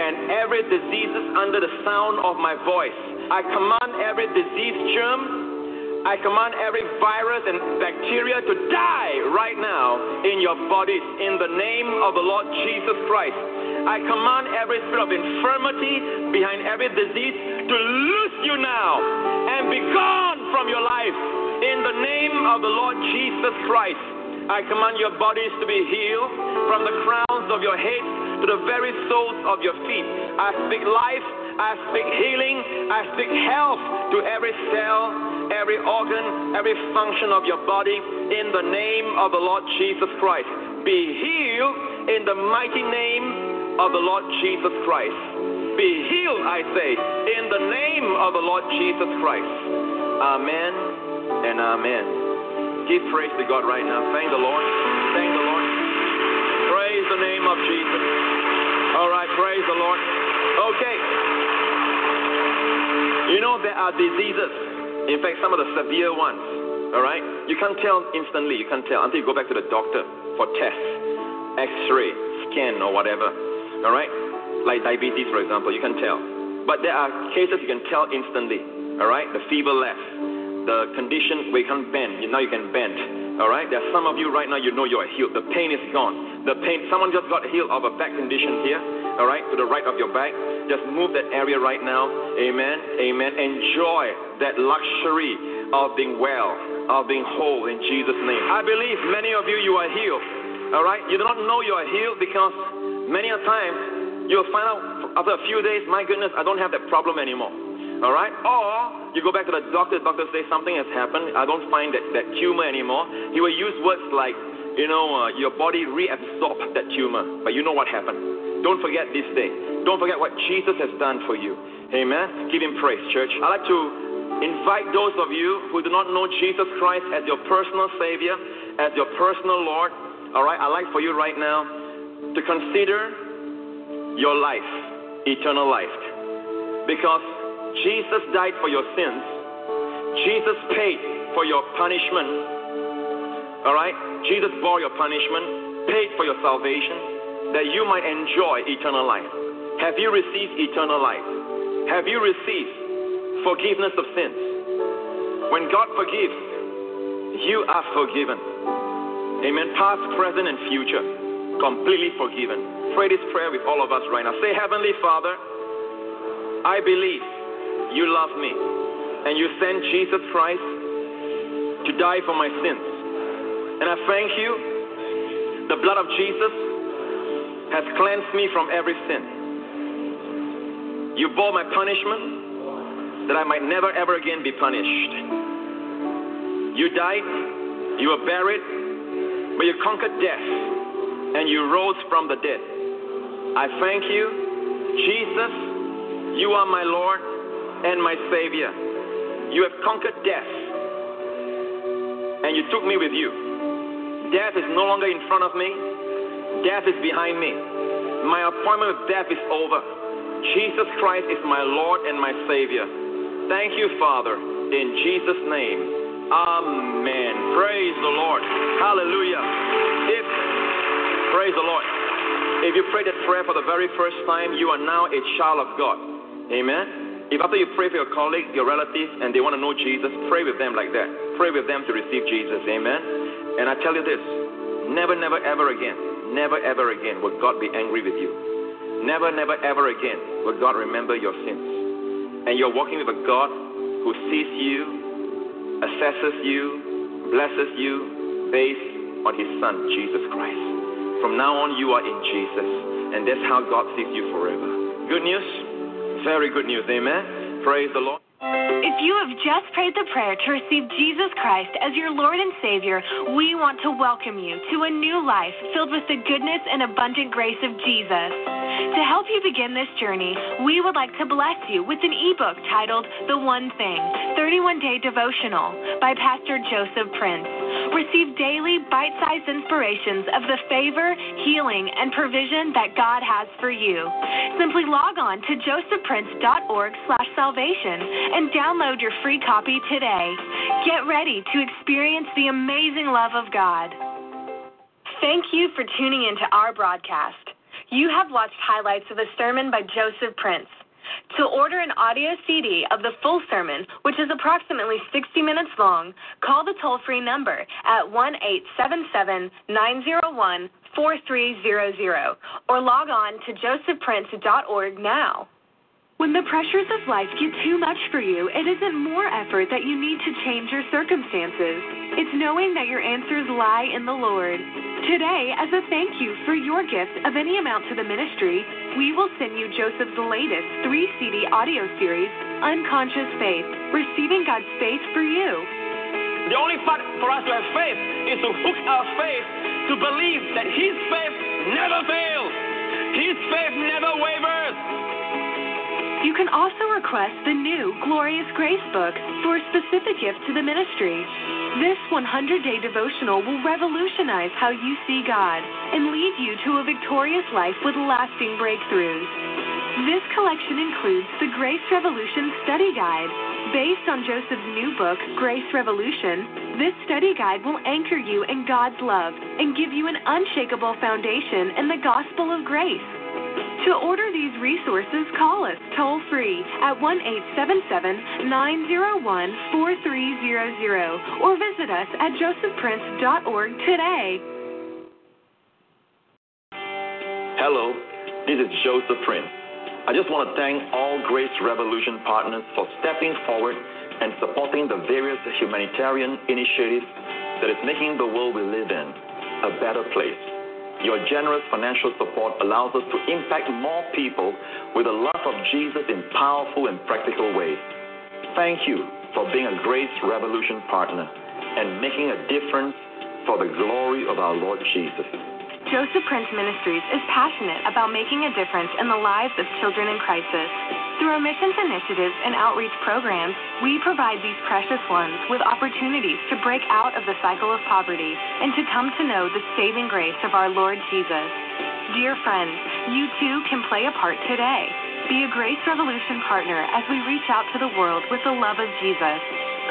Speaker 12: and every disease under the sound of my voice. I command every disease germ I command every virus and bacteria to die right now in your bodies in the name of the Lord Jesus Christ. I command every spirit of infirmity behind every disease to loose you now and be gone from your life in the name of the Lord Jesus Christ. I command your bodies to be healed from the crowns of your head to the very soles of your feet. I speak life, I speak healing, I speak health to every cell every organ, every function of your body in the name of the Lord Jesus Christ. Be healed in the mighty name of the Lord Jesus Christ. Be healed, I say, in the name of the Lord Jesus Christ. Amen and amen. Give praise to God right now. Thank the Lord. Thank the Lord. Praise the name of Jesus. All right, praise the Lord. Okay. You know, there are diseases in fact, some of the severe ones, all right, you can't tell instantly. You can't tell until you go back to the doctor for tests, X-ray, scan, or whatever. All right, like diabetes, for example, you can tell. But there are cases you can tell instantly. All right, the fever left, the condition where you can't bend. Now you can bend. All right, there are some of you right now. You know you are healed. The pain is gone. The pain. Someone just got healed of a back condition here. All right, to the right of your back. Just move that area right now. Amen. Amen. Enjoy that luxury of being well, of being whole in Jesus' name. I believe many of you, you are healed. All right? You do not know you are healed because many a time you'll find out after a few days, my goodness, I don't have that problem anymore. All right? Or you go back to the doctor, the doctor says something has happened. I don't find that, that tumor anymore. He will use words like, you know, uh, your body reabsorbed that tumor, but you know what happened. Don't forget this day. Don't forget what Jesus has done for you. Amen. Give him praise, church. I'd like to invite those of you who do not know Jesus Christ as your personal Savior, as your personal Lord. All right, I'd like for you right now to consider your life, eternal life. Because Jesus died for your sins, Jesus paid for your punishment. All right? Jesus bore your punishment, paid for your salvation, that you might enjoy eternal life. Have you received eternal life? Have you received forgiveness of sins? When God forgives, you are forgiven. Amen. Past, present, and future. Completely forgiven. Pray this prayer with all of us right now. Say, Heavenly Father, I believe you love me and you sent Jesus Christ to die for my sins. And I thank you. The blood of Jesus has cleansed me from every sin. You bore my punishment that I might never ever again be punished. You died, you were buried, but you conquered death and you rose from the dead. I thank you, Jesus. You are my Lord and my Savior. You have conquered death and you took me with you. Death is no longer in front of me, death is behind me. My appointment with death is over. Jesus Christ is my Lord and my Savior. Thank you, Father, in Jesus' name. Amen. Praise the Lord. Hallelujah. If, praise the Lord. If you prayed that prayer for the very first time, you are now a child of God. Amen. If after you pray for your colleague, your relatives, and they want to know Jesus, pray with them like that. Pray with them to receive Jesus. Amen. And I tell you this never, never, ever again, never, ever again will God be angry with you. Never, never, ever again will God remember your sins. And you're walking with a God who sees you, assesses you, blesses you based on his Son, Jesus Christ. From now on, you are in Jesus, and that's how God sees you forever. Good news? Very good news. Amen. Praise the Lord.
Speaker 11: If you have just prayed the prayer to receive Jesus Christ as your Lord and Savior, we want to welcome you to a new life filled with the goodness and abundant grace of Jesus. To help you begin this journey, we would like to bless you with an ebook titled The One Thing 31 Day Devotional by Pastor Joseph Prince. Receive daily bite sized inspirations of the favor, healing, and provision that God has for you. Simply log on to josephprince.org slash salvation and download your free copy today. Get ready to experience the amazing love of God. Thank you for tuning into our broadcast. You have watched highlights of a sermon by Joseph Prince. To order an audio CD of the full sermon, which is approximately 60 minutes long, call the toll free number at 1 877 901 4300 or log on to josephprince.org now. When the pressures of life get too much for you, it isn't more effort that you need to change your circumstances. It's knowing that your answers lie in the Lord. Today, as a thank you for your gift of any amount to the ministry, we will send you Joseph's latest three CD audio series, Unconscious Faith Receiving God's Faith for You.
Speaker 12: The only fact for us to have faith is to hook our faith to believe that His faith never fails, His faith never wavers.
Speaker 11: You can also request the new Glorious Grace book for a specific gift to the ministry. This 100 day devotional will revolutionize how you see God and lead you to a victorious life with lasting breakthroughs. This collection includes the Grace Revolution Study Guide. Based on Joseph's new book, Grace Revolution, this study guide will anchor you in God's love and give you an unshakable foundation in the gospel of grace. To order these resources, call us toll free at 1 877 901 4300 or visit us at josephprince.org today.
Speaker 12: Hello, this is Joseph Prince. I just want to thank all Grace Revolution partners for stepping forward and supporting the various humanitarian initiatives that is making the world we live in a better place. Your generous financial support allows us to impact more people with the love of Jesus in powerful and practical ways. Thank you for being a Grace Revolution partner and making a difference for the glory of our Lord Jesus.
Speaker 11: Joseph Prince Ministries is passionate about making a difference in the lives of children in crisis. Through our missions initiatives and outreach programs, we provide these precious ones with opportunities to break out of the cycle of poverty and to come to know the saving grace of our Lord Jesus. Dear friends, you too can play a part today. Be a Grace Revolution partner as we reach out to the world with the love of Jesus.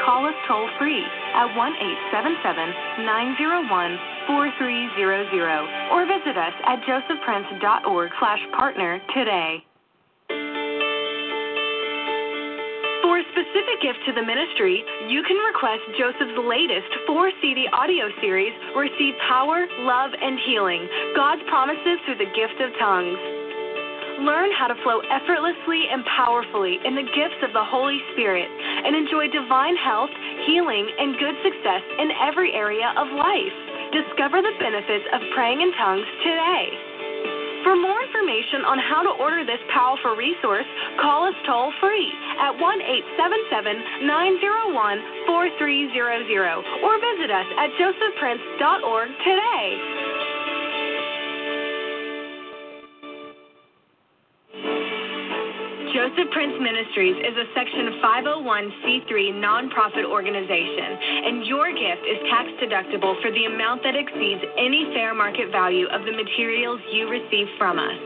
Speaker 11: Call us toll free at 1 877 901 4300 or visit us at josephprince.org slash partner today. For a specific gift to the ministry, you can request Joseph's latest four CD audio series, Receive Power, Love, and Healing God's Promises Through the Gift of Tongues. Learn how to flow effortlessly and powerfully in the gifts of the Holy Spirit and enjoy divine health, healing, and good success in every area of life. Discover the benefits of praying in tongues today. For more information on how to order this powerful resource, call us toll free at 1 877 901 4300 or visit us at josephprince.org today. Joseph Prince Ministries is a Section 501c3 nonprofit organization, and your gift is tax deductible for the amount that exceeds any fair market value of the materials you receive from us.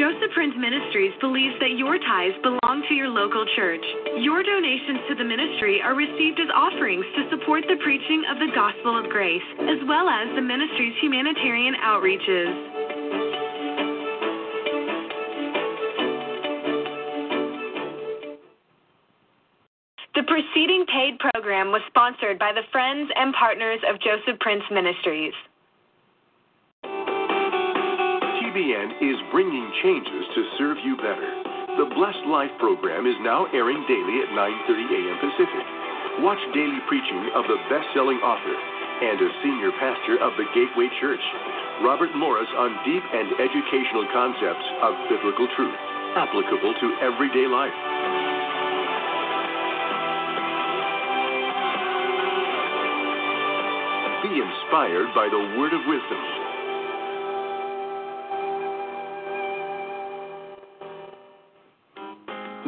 Speaker 11: Joseph Prince Ministries believes that your tithes belong to your local church. Your donations to the ministry are received as offerings to support the preaching of the gospel of grace, as well as the ministry's humanitarian outreaches. The preceding paid program was sponsored by the friends and partners of Joseph Prince Ministries.
Speaker 6: TBN is bringing changes to serve you better. The Blessed Life program is now airing daily at 9:30 a.m. Pacific. Watch daily preaching of the best-selling author and a senior pastor of the Gateway Church, Robert Morris on deep and educational concepts of biblical truth, applicable to everyday life. Be inspired by the word of wisdom.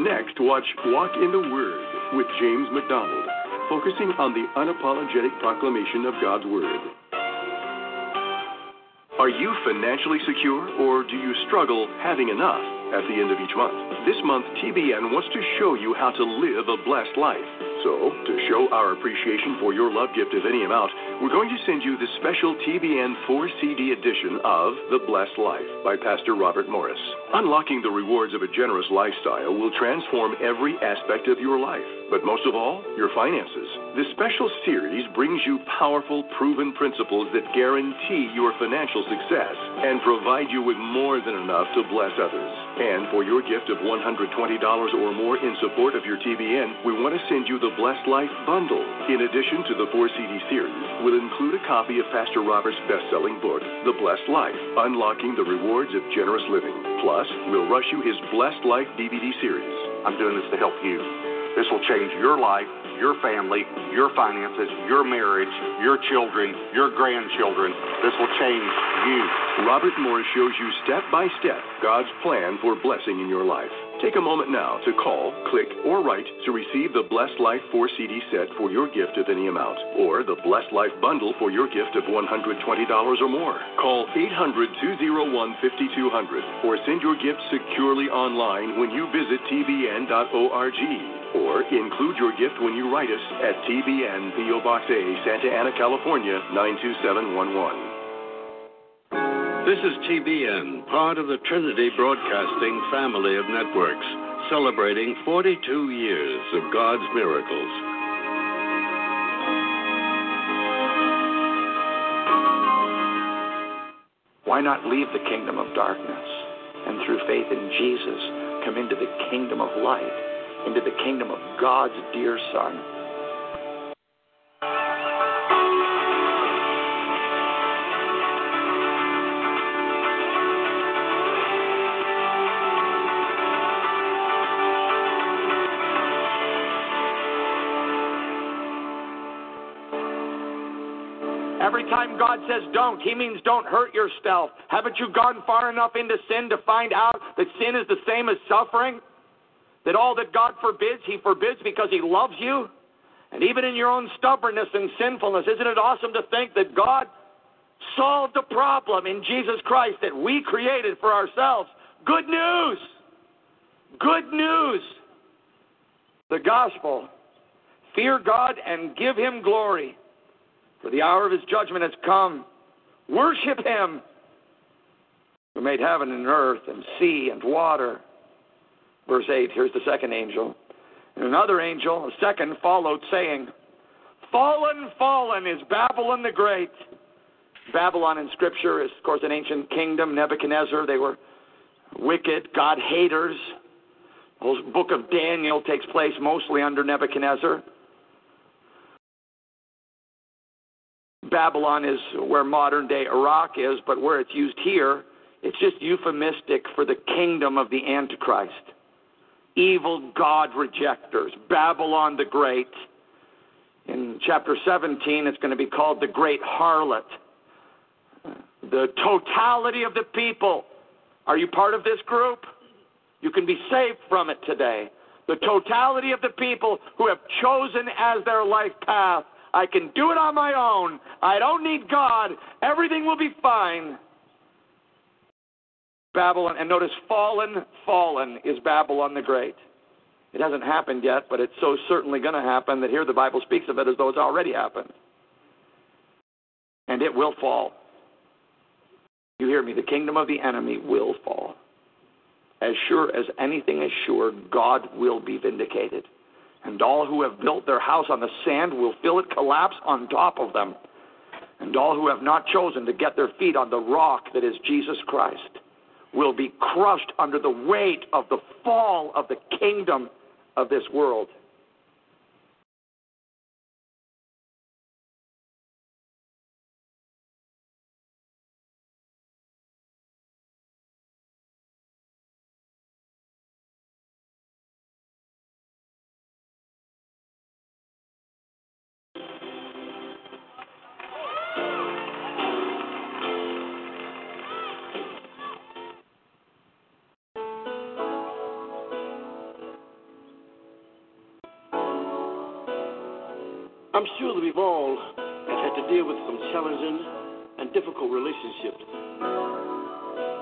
Speaker 6: Next, watch Walk in the Word with James MacDonald, focusing on the unapologetic proclamation of God's Word. Are you financially secure or do you struggle having enough at the end of each month? This month, TBN wants to show you how to live a blessed life. So, to show our appreciation for your love gift of any amount, we're going to send you the special TBN 4 CD edition of The Blessed Life by Pastor Robert Morris. Unlocking the rewards of a generous lifestyle will transform every aspect of your life, but most of all, your finances. This special series brings you powerful, proven principles that guarantee your financial success and provide you with more than enough to bless others. And for your gift of $120 or more in support of your TBN, we want to send you the Blessed Life Bundle. In addition to the 4 CD series, will include a copy of Pastor Robert's best-selling book, The Blessed Life: Unlocking the Rewards of Generous Living. Plus, we'll rush you his Blessed Life DVD series.
Speaker 7: I'm doing this to help you. This will change your life, your family, your finances, your marriage, your children, your grandchildren. This will change you.
Speaker 6: Robert Morris shows you step by step God's plan for blessing in your life. Take a moment now to call, click, or write to receive the Blessed Life 4 CD set for your gift of any amount, or the Blessed Life bundle for your gift of $120 or more. Call 800 201 5200 or send your gift securely online when you visit tbn.org. Or include your gift when you write us at TBN PO Box A, Santa Ana, California 92711.
Speaker 10: This is TBN, part of the Trinity Broadcasting family of networks, celebrating 42 years of God's miracles.
Speaker 13: Why not leave the kingdom of darkness and through faith in Jesus come into the kingdom of light, into the kingdom of God's dear Son? Every time God says don't, He means don't hurt yourself. Haven't you gone far enough into sin to find out that sin is the same as suffering? That all that God forbids, He forbids because He loves you? And even in your own stubbornness and sinfulness, isn't it awesome to think that God solved a problem in Jesus Christ that we created for ourselves? Good news! Good news! The gospel. Fear God and give Him glory for the hour of his judgment has come. Worship him who made heaven and earth and sea and water. Verse 8, here's the second angel. And another angel, a second, followed, saying, Fallen, fallen is Babylon the Great. Babylon in Scripture is, of course, an ancient kingdom. Nebuchadnezzar, they were wicked, God haters. The whole book of Daniel takes place mostly under Nebuchadnezzar. Babylon is where modern day Iraq is, but where it's used here It's just euphemistic for the kingdom of the Antichrist. Evil God rejectors, Babylon the Great. In chapter 17, it's going to be called the Great Harlot. The totality of the people. Are you part of this group? You can be saved from it today. The totality of the people who have chosen as their life path. I can do it on my own. I don't need God. Everything will be fine. Babylon, and notice fallen, fallen is Babylon the Great. It hasn't happened yet, but it's so certainly going to happen that here the Bible speaks of it as though it's already happened. And it will fall. You hear me? The kingdom of the enemy will fall. As sure as anything is sure, God will be vindicated. And all who have built their house on the sand will feel it collapse on top of them. And all who have not chosen to get their feet on the rock that is Jesus Christ will be crushed under the weight of the fall of the kingdom of this world.
Speaker 14: I'm sure that we've all had to deal with some challenging and difficult relationships.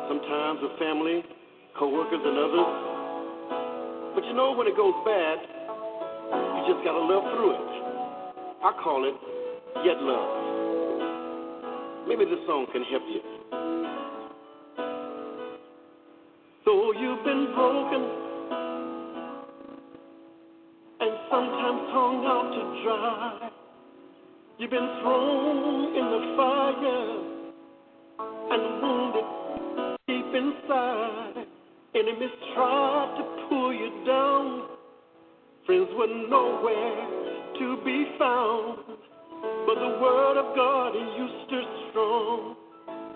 Speaker 14: Sometimes with family, co-workers, and others. But you know, when it goes bad, you just gotta love through it. I call it Yet Love. Maybe this song can help you. Though you've been broken and sometimes hung out to dry. You've been thrown in the fire and wounded deep inside. Enemies tried to pull you down. Friends were nowhere to be found. But the word of God you stood strong.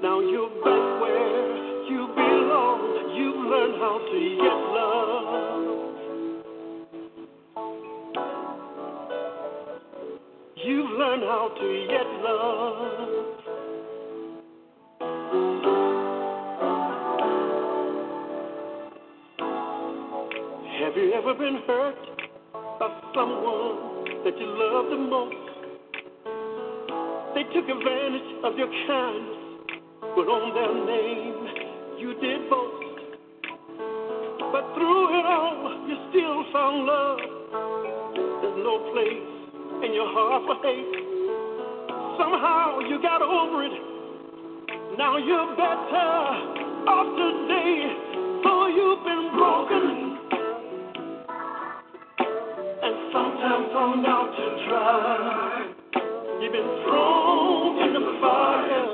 Speaker 14: Now you're back where you belong. You've learned how to get love. You've how to yet love. Have you ever been hurt by someone that you loved the most? They took advantage of your kindness, but on their name you did boast. But through it all, you still found love. In your heart for hate. Somehow you got over it. Now you're better off today. Though you've been broken and sometimes thrown out to dry. You've been thrown in the fire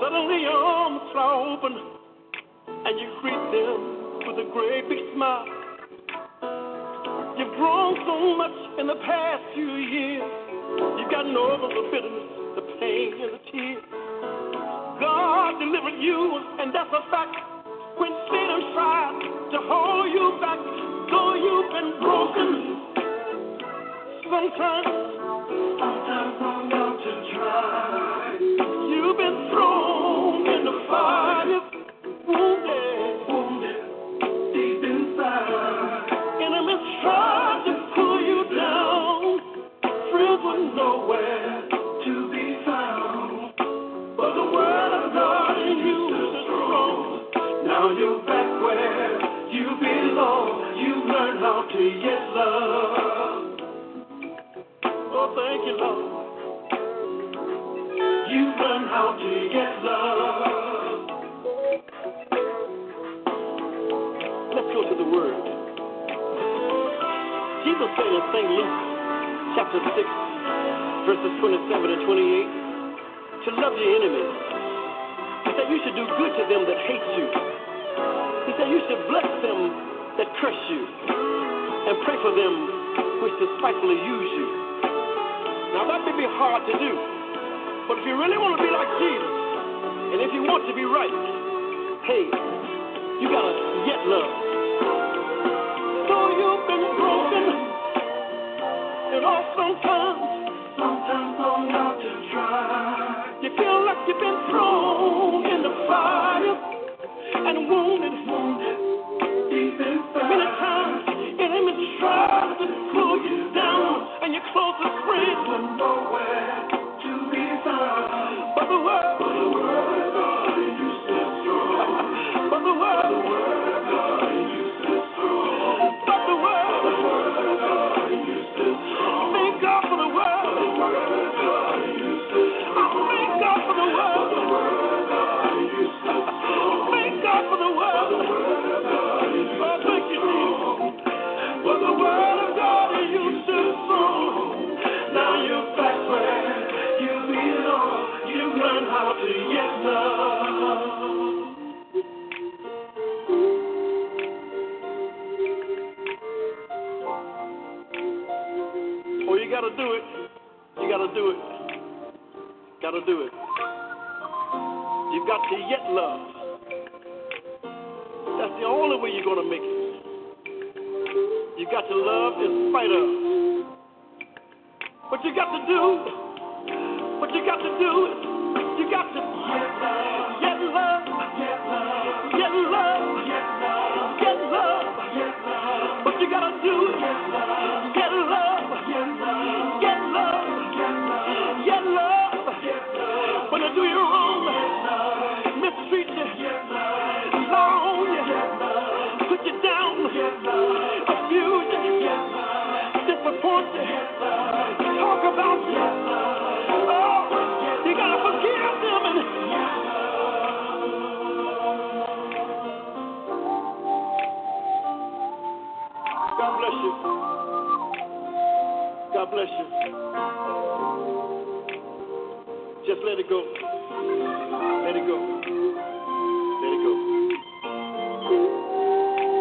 Speaker 14: Suddenly your arms fly open and you greet them with a great big smile. You've grown so much in the past few years. You've gotten over the bitterness, the pain, and the tears. God delivered you, and that's a fact. When Satan tried to hold you back, though you've been broken, sometimes, to get love. Oh, thank you, Lord. Learned how to get love. Let's go to the Word. Jesus said in St. Luke chapter 6, verses 27 and 28, to love your enemies. He said you should do good to them that hate you. He said you should bless them that curse you and pray for them which despitefully use you. Now that may be hard to do, but if you really want to be like Jesus, and if you want to be right, hey, you gotta get love. So you've been broken, and all sometimes, sometimes long out to try. You feel like you've been thrown in the fire and wounded But the word, but the God, you strong. But the word, got to do it. You gotta do it. Gotta do it. You've got to yet love That's the only way you're gonna make it. You've got to love in spite of. What you got to do, you got to do, you bless you. Just let it go. Let it go. Let it go.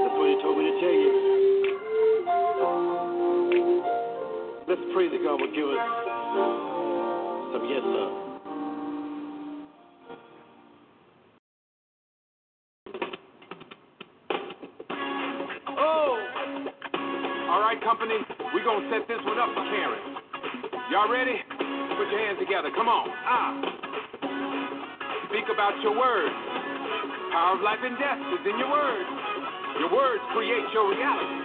Speaker 14: That's what he told me to tell you. Let's pray that God will give us some yes love.
Speaker 15: Together. Come on. Ah. Speak about your words. Power of life and death is in your words. Your words create your reality.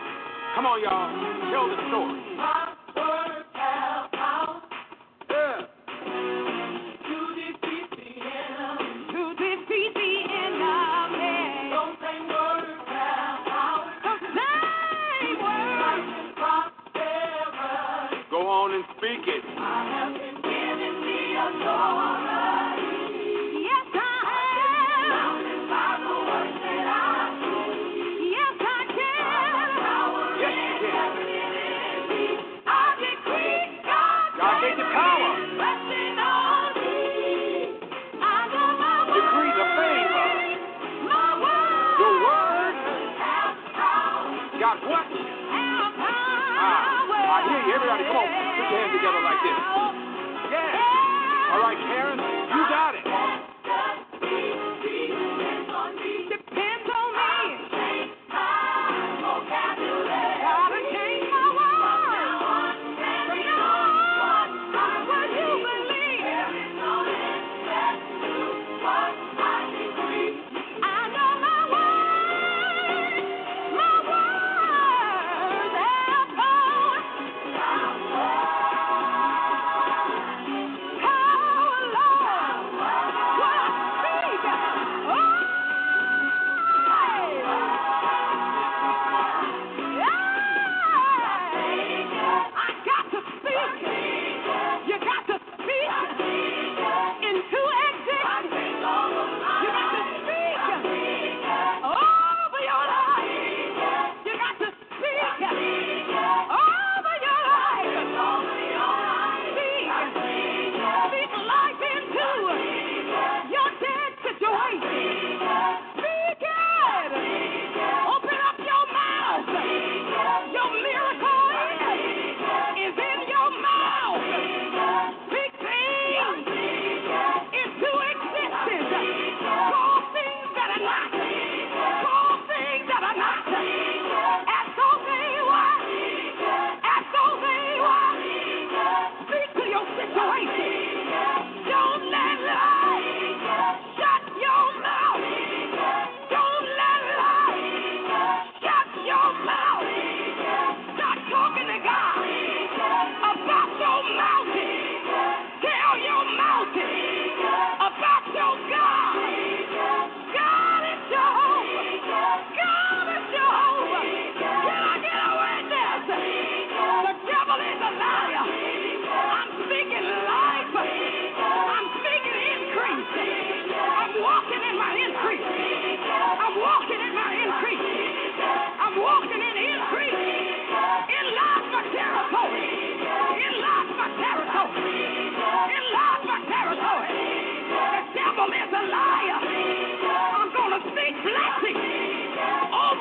Speaker 15: Come on, y'all. Tell the story.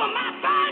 Speaker 16: over my
Speaker 17: body.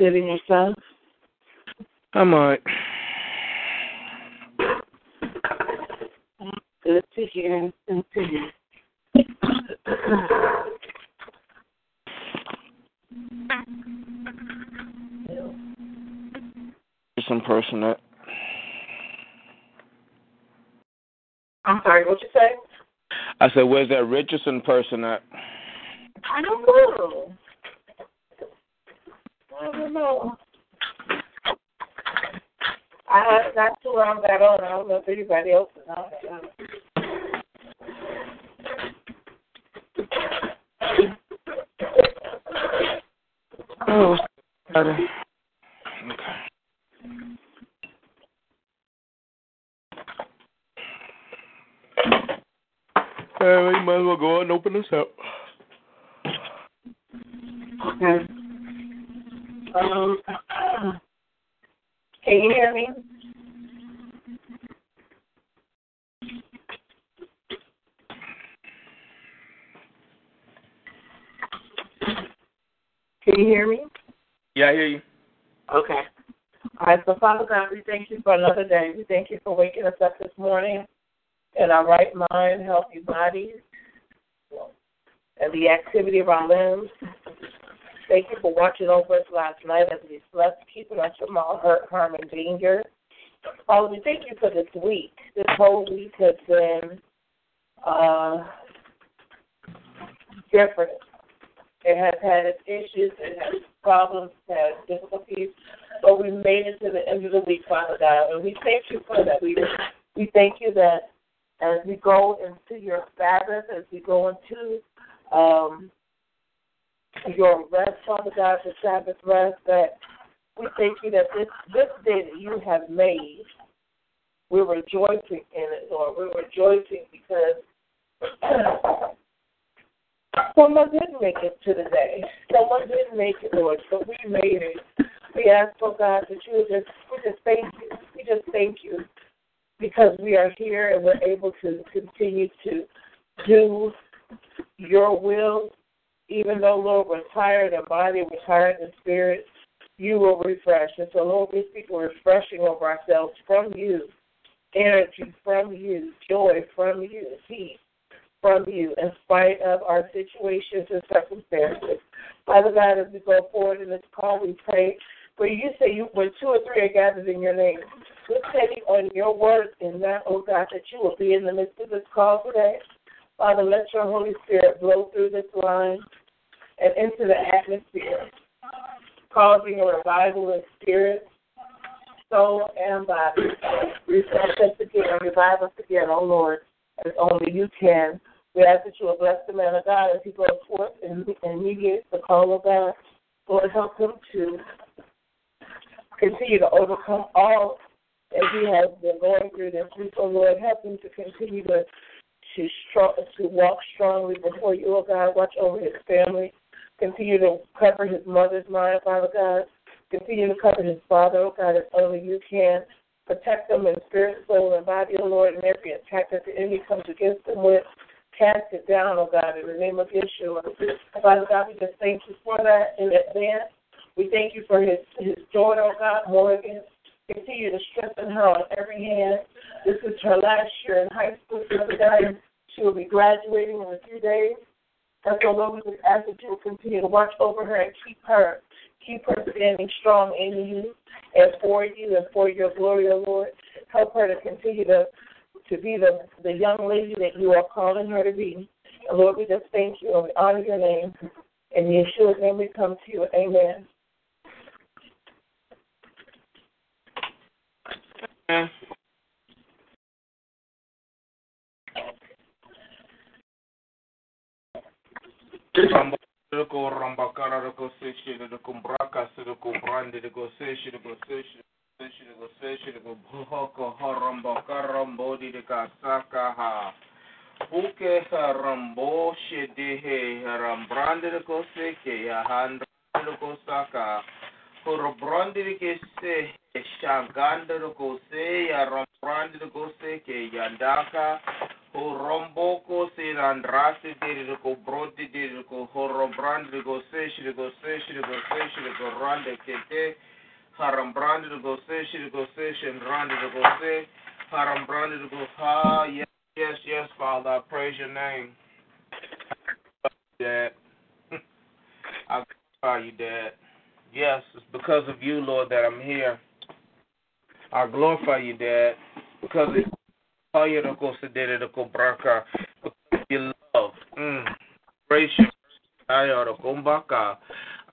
Speaker 17: In
Speaker 18: yourself.
Speaker 19: I'm alright.
Speaker 18: Good to hear. Good to hear.
Speaker 19: Some person that
Speaker 18: I'm sorry, what you say?
Speaker 19: I said, where's that Richardson person at?
Speaker 18: I don't know. I don't know. I not too long got on. I don't know if anybody else is on it.
Speaker 19: Oh, better. Uh, you might as well go out and open this up.
Speaker 18: Okay. Um, can you hear me? Can you hear me?
Speaker 19: Yeah, I hear you.
Speaker 18: Okay. All right, so Father God, we thank you for another day. We thank you for waking us up this morning in our right mind, healthy bodies, and the activity of our limbs. Thank you for watching over us last night as we slept, keeping us from all hurt, harm, and danger. Father, we thank you for this week. This whole week has been uh, different. It has had its issues, it has problems, it has difficulties, but we made it to the end of the week, Father God, and we thank you for that. We we thank you that as we go into your Sabbath, as we go into um, your rest, Father God, the Sabbath rest, that we thank you that this this day that you have made, we're rejoicing in it, Lord. We're rejoicing because <clears throat> someone didn't make it to the day. Someone didn't make it, Lord, but we made it. We ask, oh God, that you just we just thank you. We just thank you because we are here and we're able to continue to do your will, even though, Lord, we're tired in body, we're tired in spirit, you will refresh. And so, Lord, we speak refreshing over ourselves from you, energy from you, joy from you, peace from you, in spite of our situations and circumstances. Father God, as we go forward in this call, we pray. For you say you when two or three are gathered in your name. We're standing on your word in that, oh God, that you will be in the midst of this call today. Father, let your Holy Spirit blow through this line and into the atmosphere, causing a revival in spirit, soul, and body. Refresh us again, revive us again, oh Lord, as only you can. We ask that you will bless the man of God as he goes forth and, and mediates the call of God. Lord, help him to continue to overcome all that he has been going through this week. Oh Lord, help him to continue to to strong, to walk strongly before you, oh God. Watch over his family. Continue to cover his mother's mind, Father God. Continue to cover his father, oh God, as only you can. Protect them in spirit, soul, and body, oh Lord, and every attack that the enemy comes against them with. Cast it down, oh God, in the name of Yeshua. Father God, we just thank you for that in advance. We thank you for his, his daughter, oh God, Morgan. Continue to strengthen her on every hand. This is her last year in high school, Father God. She will be graduating in a few days. And so, Lord, we just ask that you will continue to watch over her and keep her, keep her standing strong in you and for you and for your glory, O Lord. Help her to continue to to be the, the young lady that you are calling her to be. Lord, we just thank you and we honor your name. In Yeshua's name we come to you. Amen.
Speaker 19: Da ka saka ha ya ke ya Gose, ke Yandaka, Ho Romboko, se Randrasi, de de Go Brodi, de de Go Horombrandi de Gose, she de Gose, she de Gose, she Rande Kete, Harambrandi de Gose, she de Gose, she and Randi de Gose, Harambrandi de Go, ha, yes, yes, yes, Father, I praise your name. Dad. I glorify you, Dad. Yes, it's because of you, Lord, that I'm here. I glorify you, Dad, because it's you go to go because your love. Mm. Gracious. To.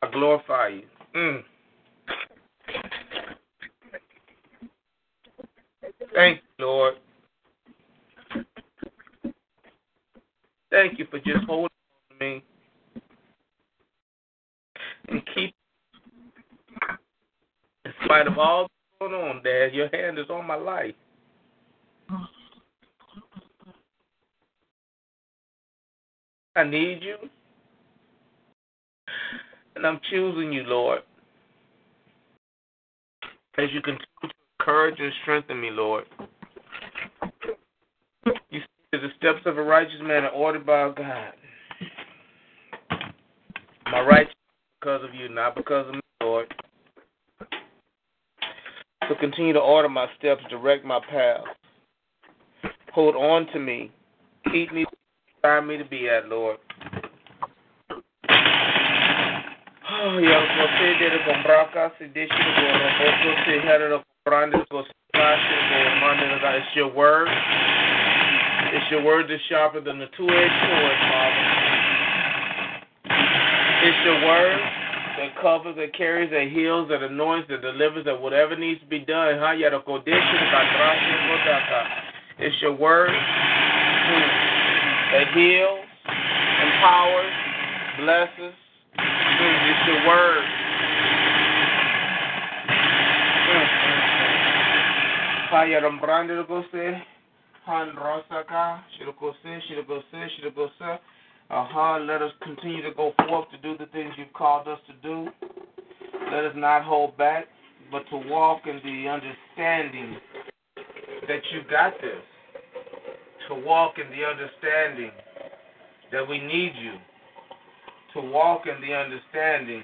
Speaker 19: I glorify you. Mm. Thank you, Lord. Thank you for just holding on to me and keep, in spite of all that's going on, Dad, your hand is on my life. I need you, and I'm choosing you, Lord, as you continue to encourage and strengthen me, Lord. You see, the steps of a righteous man are ordered by God. My righteous because of you, not because of me, Lord. So continue to order my steps, direct my path. Hold on to me. Keep me where me to be at, Lord. Oh, it's your word. It's your word that's sharper than the two-edged sword, Father. It's your word that covers, that carries, that heals, that anoints, that delivers, that whatever needs to be done. It's your word that heals, empowers, blesses. It's your word. Mm. Haya rambrande lugose, han rosaka, shirokose, shirokose, shirokose. Aha, let us continue to go forth to do the things you've called us to do. Let us not hold back, but to walk in the understanding that you got this. To walk in the understanding that we need you. To walk in the understanding.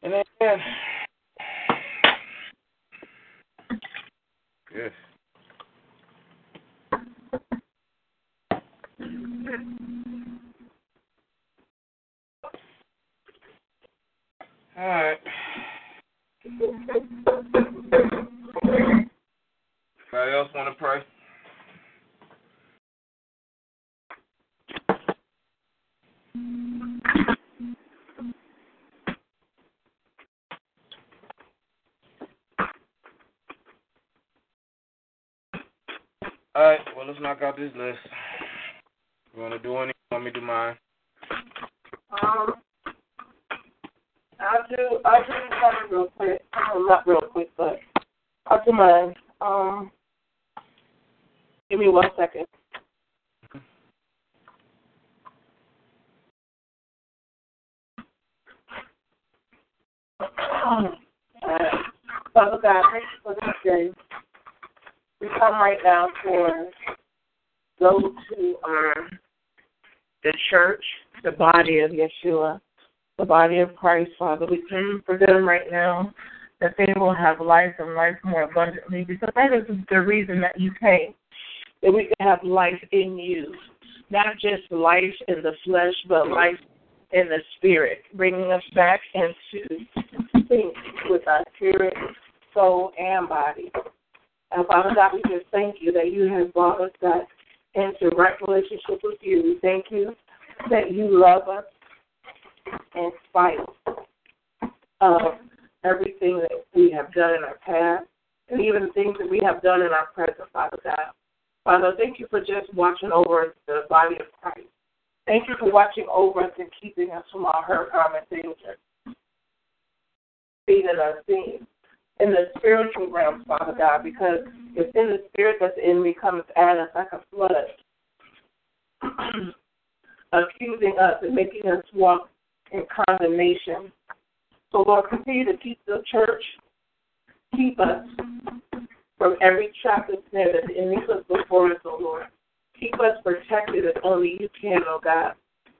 Speaker 19: amen. Good. All right. Anybody else want to pray? All right, well, let's knock out this list. You want to do any? Want me to do mine?
Speaker 18: Um, I'll do I'll do mine real quick. Um, not real quick, but I'll do mine. Um, give me one second. Alright. <clears throat> Father God, thank you for this day. We come right now for those who are the church, the body of Yeshua, the body of Christ, Father. We come for them right now that they will have life and life more abundantly because that is the reason that you came, that we can have life in you, not just life in the flesh, but life in the spirit, bringing us back into sync with our spirit, soul, and body. And Father God, we just thank you that you have brought us back into right relationship with you. Thank you that you love us in spite of everything that we have done in our past and even things that we have done in our present, Father God. Father, thank you for just watching over the body of Christ. Thank you for watching over us and keeping us from all hurt, harm, and danger. Seen and unseen. In the spiritual realm, Father God, because it's in the spirit that's in me comes at us like a flood, <clears throat> accusing us and making us walk in condemnation. So, Lord, continue to keep the church, keep us from every trap and snare that the enemy puts before us, oh Lord. Keep us protected as only you can, oh God.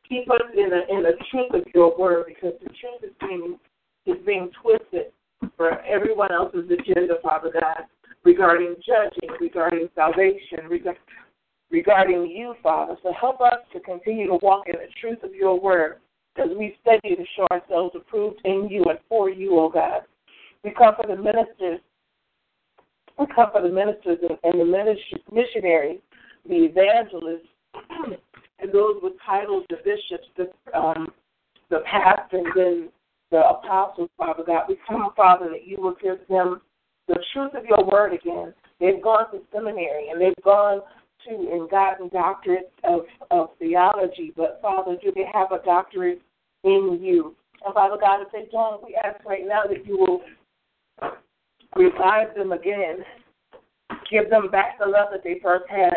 Speaker 18: Keep us in the in the truth of your word because the truth is being is being twisted for everyone else's agenda, Father God, regarding judging, regarding salvation, regarding regarding you, Father. So help us to continue to walk in the truth of your word as we study to show ourselves approved in you and for you, O God. We come for the ministers, we come for the ministers and, the missionaries, the evangelists, <clears throat> and those with titles, the bishops, the um, the pastors, and the apostles, Father God. We come, Father, that you will give them the truth of your word again. They've gone to seminary and they've gone to and gotten doctorate of, of theology, but Father, do they have a doctorate in you? And Father God, if they don't, we ask right now that you will revive them again, give them back the love that they first had,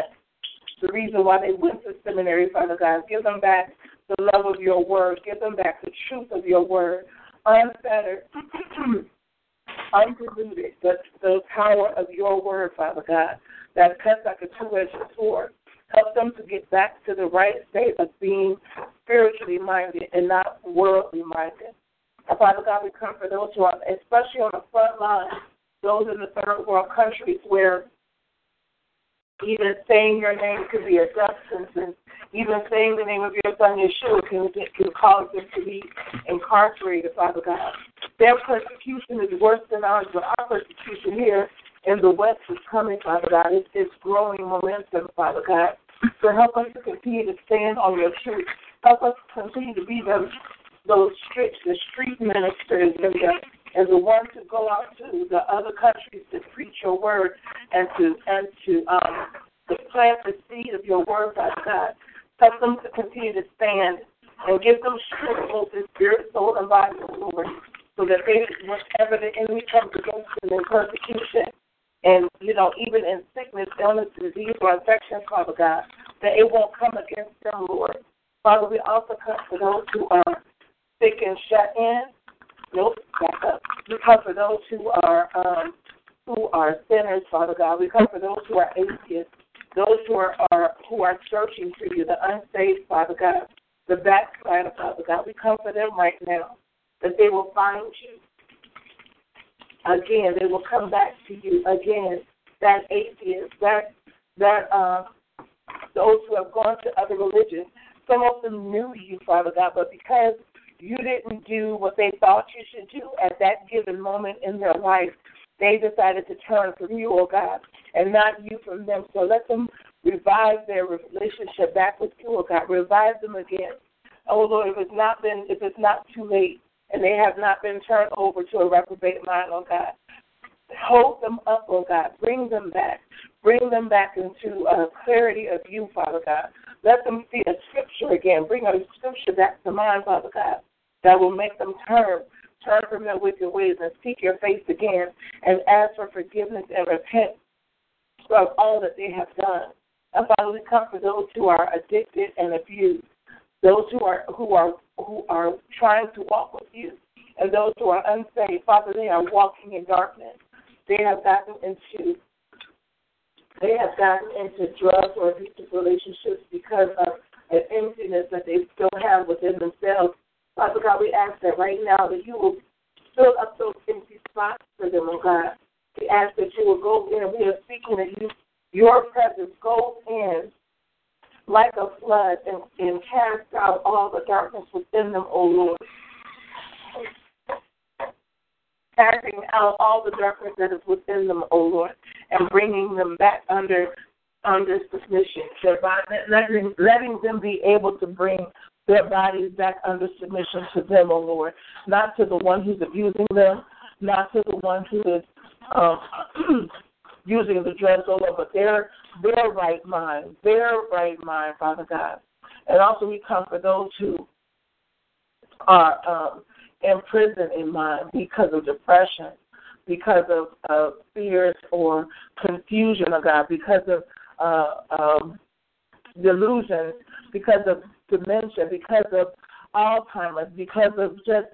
Speaker 18: the reason why they went to seminary, Father God. Give them back the love of your word, give them back the truth of your word, unfettered, undiluted, the, the power of your word, Father God that cuts like a two-edged sword. Help them to get back to the right state of being spiritually minded and not worldly minded. Father God, we come for those who are, especially on the front line, those in the third world countries where even saying your name could be a death sentence. Even saying the name of your son Yeshua can, can cause them to be incarcerated, Father God. Their persecution is worse than ours, but our persecution here in the West is coming, Father God. It's, it's growing momentum, Father God. So help us to continue to stand on your truth. Help us continue to be those those street the street ministers and the and the ones to go out to the other countries to preach your word and to and to um to plant the seed of your word, Father God. Help them to continue to stand and give them strength both in spirit, soul, and body, Lord, so that they, whatever the enemy comes against them in persecution, and, you know, even in sickness, illness, disease, or infection, Father God, that it won't come against them, Lord. Father, we also come for those who are sick and shut in. Nope, back up. We come for those who are um, who are sinners, Father God. We come for those who are atheists, those who are, are who are searching for you, the unsaved, Father God, the backslider, Father God. We come for them right now, that they will find you, again. They will come back to you again. That atheist, that that uh, those who have gone to other religions. Some of them knew you, Father God, but because you didn't do what they thought you should do at that given moment in their life, they decided to turn from you, oh God, and not you from them. So let them revive their relationship back with you, oh God. Revive them again. Oh Lord, if it's not been if it's not too late, and they have not been turned over to a reprobate mind, oh God. Hold them up, oh God. Bring them back. Bring them back into uh, clarity of you, Father God. Let them see a scripture again. Bring a scripture back to mind, Father God, that will make them turn, turn from their wicked ways and seek your face again and ask for forgiveness and repent of all that they have done. And Father, we come for those who are addicted and abused those who are who are who are trying to walk with you, and those who are unsaved. Father, they are walking in darkness. They have gotten into they have gotten into drugs or abusive relationships because of an emptiness that they still have within themselves. Father God, we ask that right now that you will fill up those empty spots for them, oh God. We ask that you will go in. We are seeking that you, your presence goes in like a flood and, and cast out all the darkness within them, O Lord. Casting out all the darkness that is within them, O Lord, and bringing them back under under submission. Letting, letting them be able to bring their bodies back under submission to them, O Lord. Not to the one who's abusing them, not to the one who is um, <clears throat> using the drugs, O Lord, but their their right mind, their right mind, Father God. And also we come for those who are um, in prison in mind because of depression, because of fears or confusion, of God, because of uh, um, delusions, because of dementia, because of Alzheimer's, because of just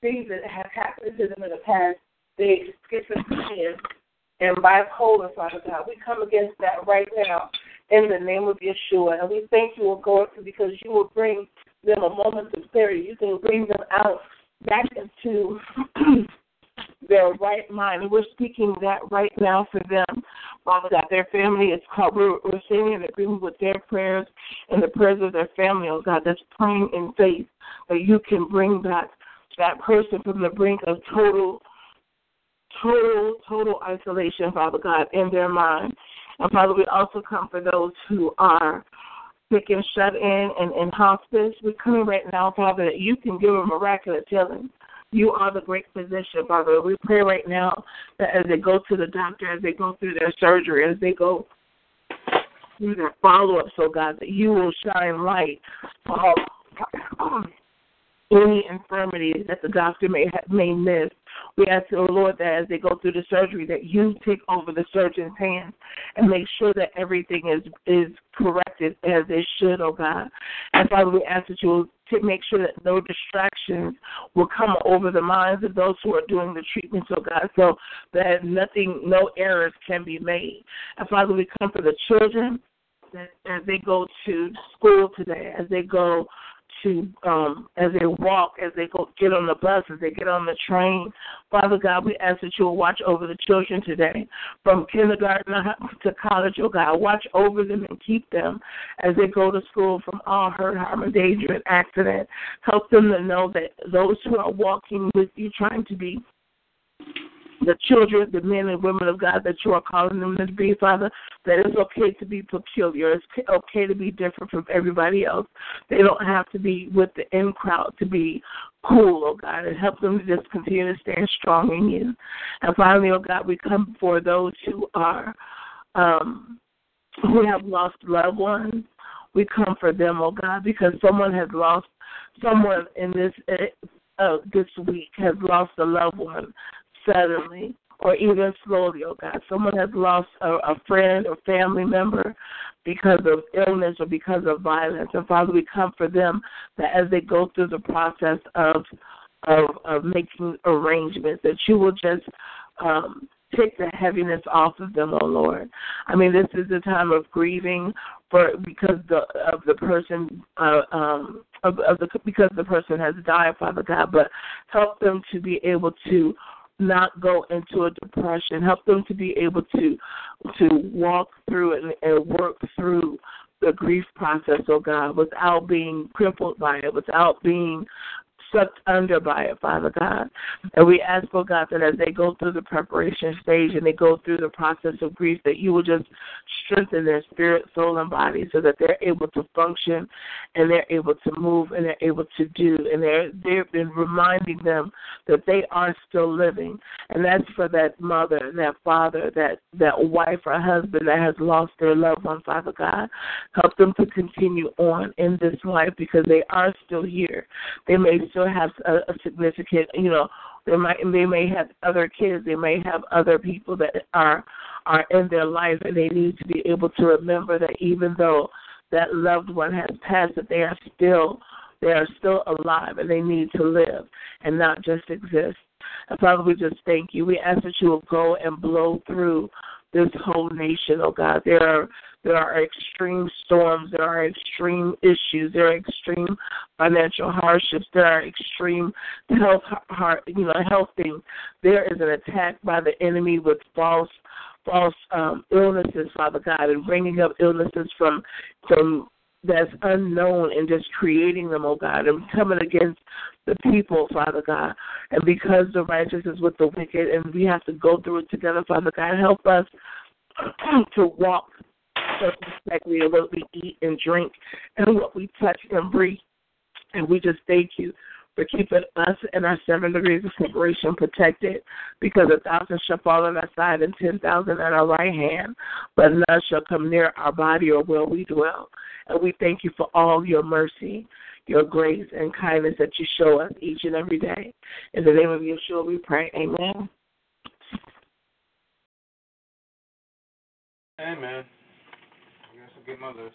Speaker 18: things that have happened to them in the past, they schizophrenia and bipolar, Father God. We come against that right now in the name of Yeshua. And we thank you, O God, because you will bring them a moment of clarity. You can bring them out back into <clears throat> their right mind. And we're speaking that right now for them. Father God, their family is called, we're, we're in agreement with their prayers and the prayers of their family, oh God, that's praying in faith that you can bring back that person from the brink of total, total, total isolation, Father God, in their mind. And Father, we also come for those who are sick and shut in and in hospice. We're coming right now, Father, that you can give them miraculous healing. You are the great physician, Father. We pray right now that as they go to the doctor, as they go through their surgery, as they go through their follow up, so oh God, that you will shine light on <clears throat> any infirmities that the doctor may have, may miss. We ask, oh Lord, that as they go through the surgery, that you take over the surgeon's hands and make sure that everything is is corrected as it should, oh God. And Father, we ask that you will make sure that no distractions will come over the minds of those who are doing the treatment, oh God, so that nothing, no errors can be made. And Father, we come for the children as they go to school today, as they go to um as they walk, as they go get on the bus, as they get on the train. Father God, we ask that you will watch over the children today, from kindergarten to college, oh God. Watch over them and keep them as they go to school from all hurt, harm, and danger and accident. Help them to know that those who are walking with you trying to be the children, the men and women of God that you are calling them to be, Father, that it's okay to be peculiar. It's okay to be different from everybody else. They don't have to be with the in crowd to be cool, oh God, and help them to just continue to stand strong in you. And finally, oh God, we come for those who are um who have lost loved ones. We come for them, oh God, because someone has lost someone in this uh, this week has lost a loved one suddenly or even slowly, oh God. Someone has lost a, a friend or family member because of illness or because of violence. And Father, we come for them that as they go through the process of of, of making arrangements, that you will just um, take the heaviness off of them, oh Lord. I mean, this is a time of grieving for because the of the person uh, um, of, of the because the person has died, Father God. But help them to be able to not go into a depression. Help them to be able to to walk through it and, and work through the grief process, oh God, without being crippled by it, without being sucked under by it, Father God. And we ask, oh God, that as they go through the preparation stage and they go through the process of grief, that you will just strengthen their spirit, soul, and body so that they're able to function and they're able to move and they're able to do. And they're, they've been reminding them that they are still living. And that's for that mother, that father, that, that wife or husband that has lost their loved one, Father God. Help them to continue on in this life because they are still here. They may still have a, a significant, you know, they might they may have other kids, they may have other people that are are in their life, and they need to be able to remember that even though that loved one has passed, that they are still they are still alive and they need to live and not just exist. And Father, we just thank you. We ask that you will go and blow through this whole nation, oh God. There are there are extreme storms. There are extreme issues. There are extreme financial hardships. There are extreme health, you know, health things. There is an attack by the enemy with false, false um, illnesses, Father God, and bringing up illnesses from from that's unknown and just creating them, oh God, and coming against the people, Father God. And because the righteous is with the wicked, and we have to go through it together, Father God, help us <clears throat> to walk circumspectly of what we eat and drink and what we touch and breathe. And we just thank you for keeping us and our seven degrees of separation protected, because a thousand shall fall on our side and ten thousand at our right hand, but none shall come near our body or where we dwell. And we thank you for all your mercy, your grace, and kindness that you show us each and every day. In the name of Yeshua, we pray. Amen.
Speaker 19: Amen. I guess I'll get my list.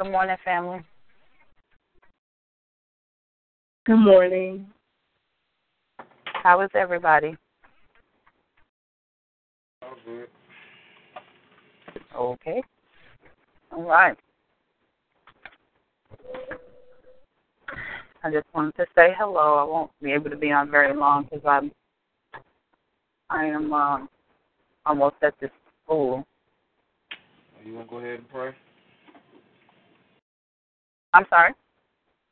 Speaker 20: Good morning, family.
Speaker 18: Good morning.
Speaker 20: How is everybody?
Speaker 19: All good.
Speaker 20: Okay. All right. I just wanted to say hello. I won't be able to be on very long because I'm I am um, almost at this school.
Speaker 19: You want to go ahead and pray?
Speaker 20: I'm sorry.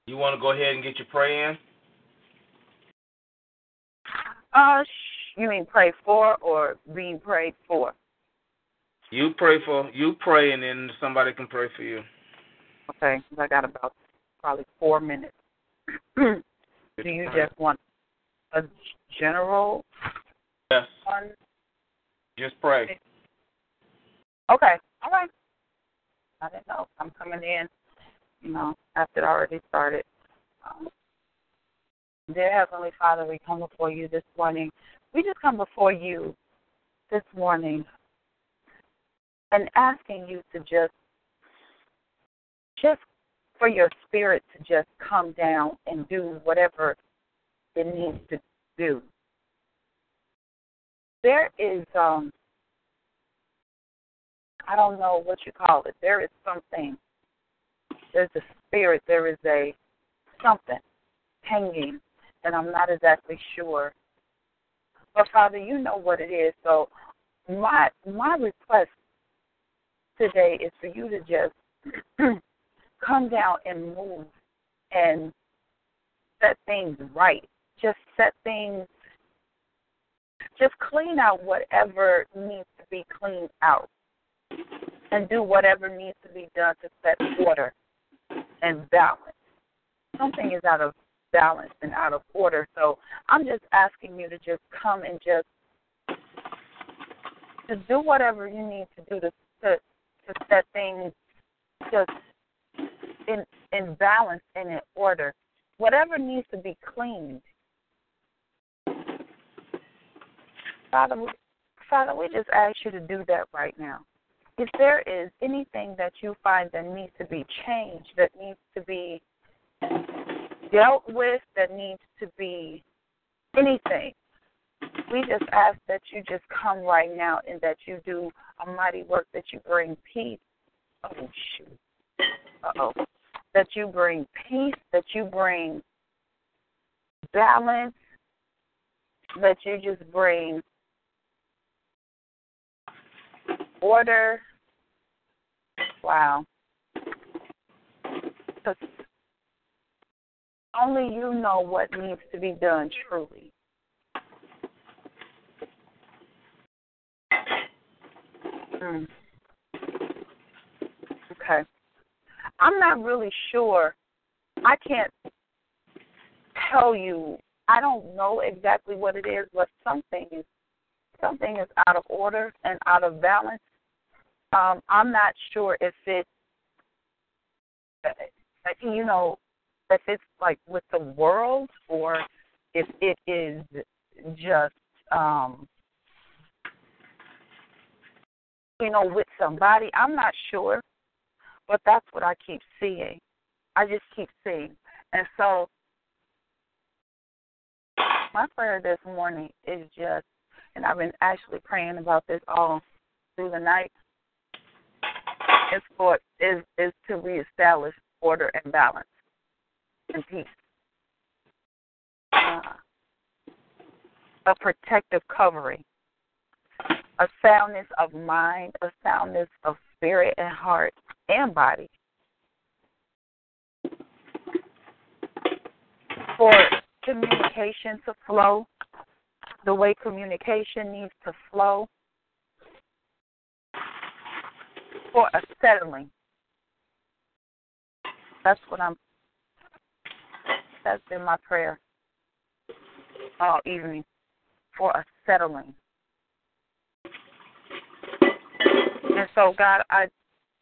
Speaker 19: You want to go ahead and get your pray in?
Speaker 20: Uh, sh- you mean pray for or being prayed for?
Speaker 19: You pray for you pray, and then somebody can pray for you.
Speaker 20: Okay, I got about probably four minutes. <clears throat> Do you just want a general
Speaker 19: Yes.
Speaker 20: one?
Speaker 19: Just pray.
Speaker 20: Okay, all right. I didn't know. I'm coming in, you know, after it already started. Um, dear Heavenly Father, we come before you this morning. We just come before you this morning and asking you to just, just for your spirit to just come down and do whatever it needs to do. There is, um, I don't know what you call it. There is something. There's a spirit. There is a something hanging, and I'm not exactly sure. But Father, you know what it is. So my my request today is for you to just <clears throat> come down and move and set things right. Just set things just clean out whatever needs to be cleaned out and do whatever needs to be done to set order and balance. Something is out of balance and out of order. So I'm just asking you to just come and just to do whatever you need to do to to, to set things just in in balance and in order. Whatever needs to be cleaned. Father, Father, we just ask you to do that right now. If there is anything that you find that needs to be changed, that needs to be dealt with, that needs to be anything, we just ask that you just come right now and that you do a mighty work, that you bring peace. Oh, shoot. Uh oh. That you bring peace, that you bring balance, that you just bring order. Wow. only you know what needs to be done truly. Mm. Okay. I'm not really sure. I can't tell you. I don't know exactly what it is, but something is something is out of order and out of balance. Um, I'm not sure if it, uh, you know, if it's like with the world or if it is just, um, you know, with somebody. I'm not sure, but that's what I keep seeing. I just keep seeing. And so my prayer this morning is just and I've been actually praying about this all through the night. Is for is is to reestablish order and balance and peace. Uh, a protective covering, a soundness of mind, a soundness of spirit and heart and body. for communication to flow the way communication needs to flow, for a settling. That's what I'm. That's been my prayer all evening for a settling. And so, God, I,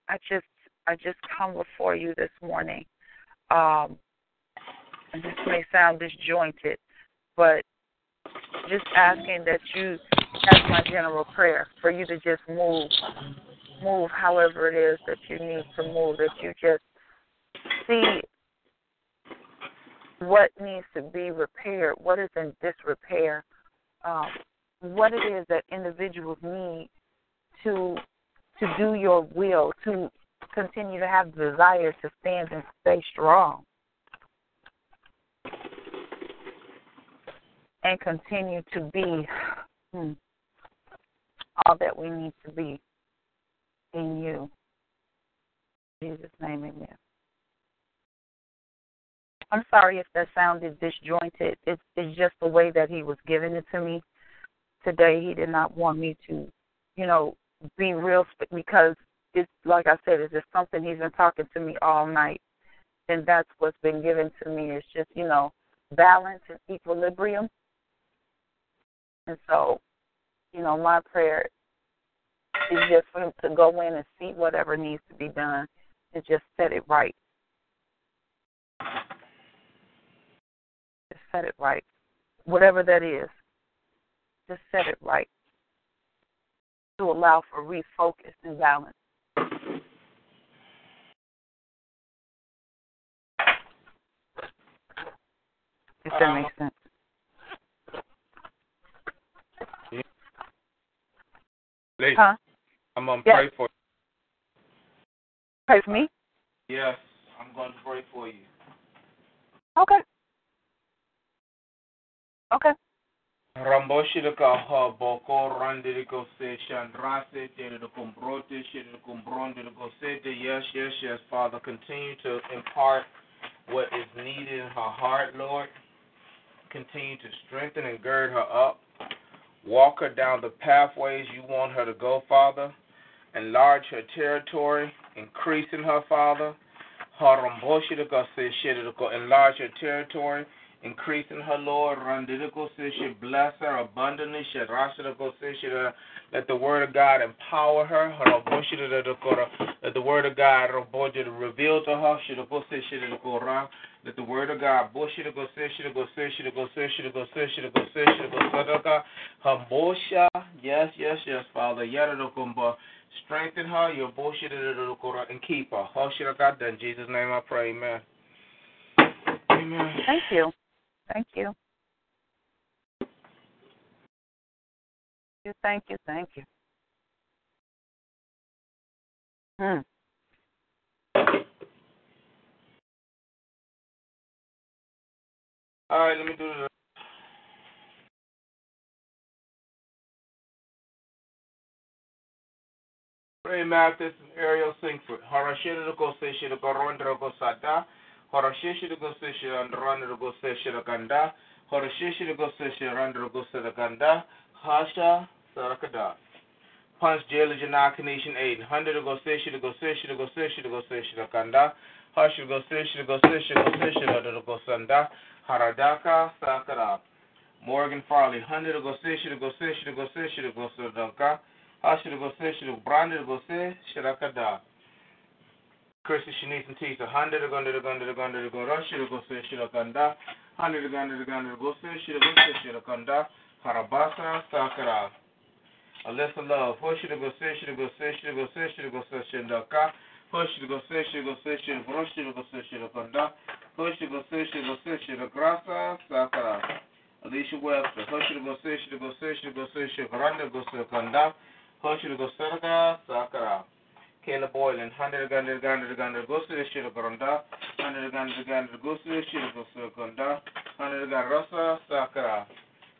Speaker 20: I just, I just come before you this morning. Um, and this may sound disjointed, but just asking that you, that's my general prayer, for you to just move, move however it is that you need to move, that you just see what needs to be repaired, what is in disrepair, um, what it is that individuals need to to do your will, to continue to have the desire to stand and stay strong. And continue to be hmm, all that we need to be in you. In Jesus' name, amen. I'm sorry if that sounded disjointed. It's, it's just the way that he was giving it to me today. He did not want me to, you know, be real because it's like I said, it's just something he's been talking to me all night, and that's what's been given to me. It's just you know balance and equilibrium, and so you know my prayer is just for him to go in and see whatever needs to be done and just set it right. Just set it right, whatever that is. Just set it right to allow for refocus and balance. If that makes sense.
Speaker 19: Lady,
Speaker 20: Huh?
Speaker 19: I'm gonna
Speaker 20: Yes.
Speaker 19: pray for you.
Speaker 20: Pray for me?
Speaker 19: Yes, I'm going to pray for you.
Speaker 20: Okay. Okay.
Speaker 19: Ramboshirika ha boko randiriko se shandrase tere kumbrote shire kumbrondiriko sete. Yes, yes, yes, Father. Continue to impart what is needed in her heart, Lord. Continue to strengthen and gird her up. Walk her down the pathways you want her to go, Father. Enlarge her territory. Increase in her, Father. Enlarge her territory. Increase in her, Lord. Bless her abundantly. Let the word of God empower her. Let the word of God reveal to her. Let the word of God Boshiriko se shiriko se shiriko se shiriko se shiriko se shiriko sadaka. Hambosha. Yes, yes, yes, Father. Yadadakumba. Strengthen her, your bullshit, and keep her. Hoshiraka. In Jesus' name I pray, amen. Amen.
Speaker 20: Thank you. Thank you. You thank you, thank you. Hmm.
Speaker 19: All right, let me do the. Ray Mathis and Ariel Singford. Harashira go say shira go rondra go sada. Harashishi go say shira and rondra go say shira ganda. Harashishi go say shira rondra go say ganda. Hasha Sarakada. Punch Jail Janaka Nation 8. Hundred go say shira go say shira go say shira go say shira ganda. Hasha go say shira go say shira go say shira go sanda. Haradaka Sakara. Morgan Farley, hundred go say shit go say shit go say shit go say danka. Ha shit go say shit branded go say shirakada. Shanice and Tisa, go say shirakanda. Go say shirakanda. Harabasa Sakara. Alyssa Love, push it go say shit go say shit go say shit go say shindaka. Push it go say shit go say shit go shit go say shirakanda. Push it go say shit go say shit grasa Sakara. Alicia Webster, Hushir go say she go say she go say she Randa go say kanda, Hushir go sarga sakara. Kayla Boylan, hundred gander gander gander go say she go randa, hundred gander gander go say she go say kanda, hundred gander rasa sakara.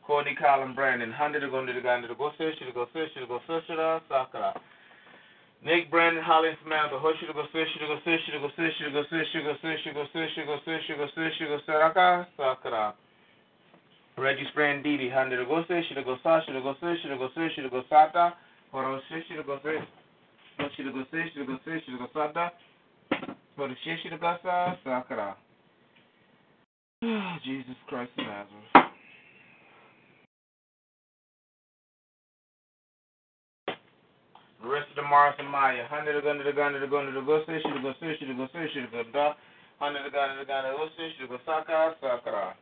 Speaker 19: Cody Colin Brandon, hundred gander gander go say she go say she go say she sakara. Nick Brandon Holly Samantha Hoshi go Sishi go Sishi go Sishi go Sishi go Sishi go Sishi go Sishi go Sishi go Saraka Sakara Reggie Sprand Didi Hande go Sishi go Sashi Horoshishirugosu. Hoshirugosu, Shirugosu, Shirugosada. Horoshishirugosa, Sakara. Jesus Christ of Nazareth. The rest of the Mars and Maya. Honey the gun to the gun to the gun to the go say, should go say, should go say, to go da. Honey the gun to the gun to go say, should go saka, to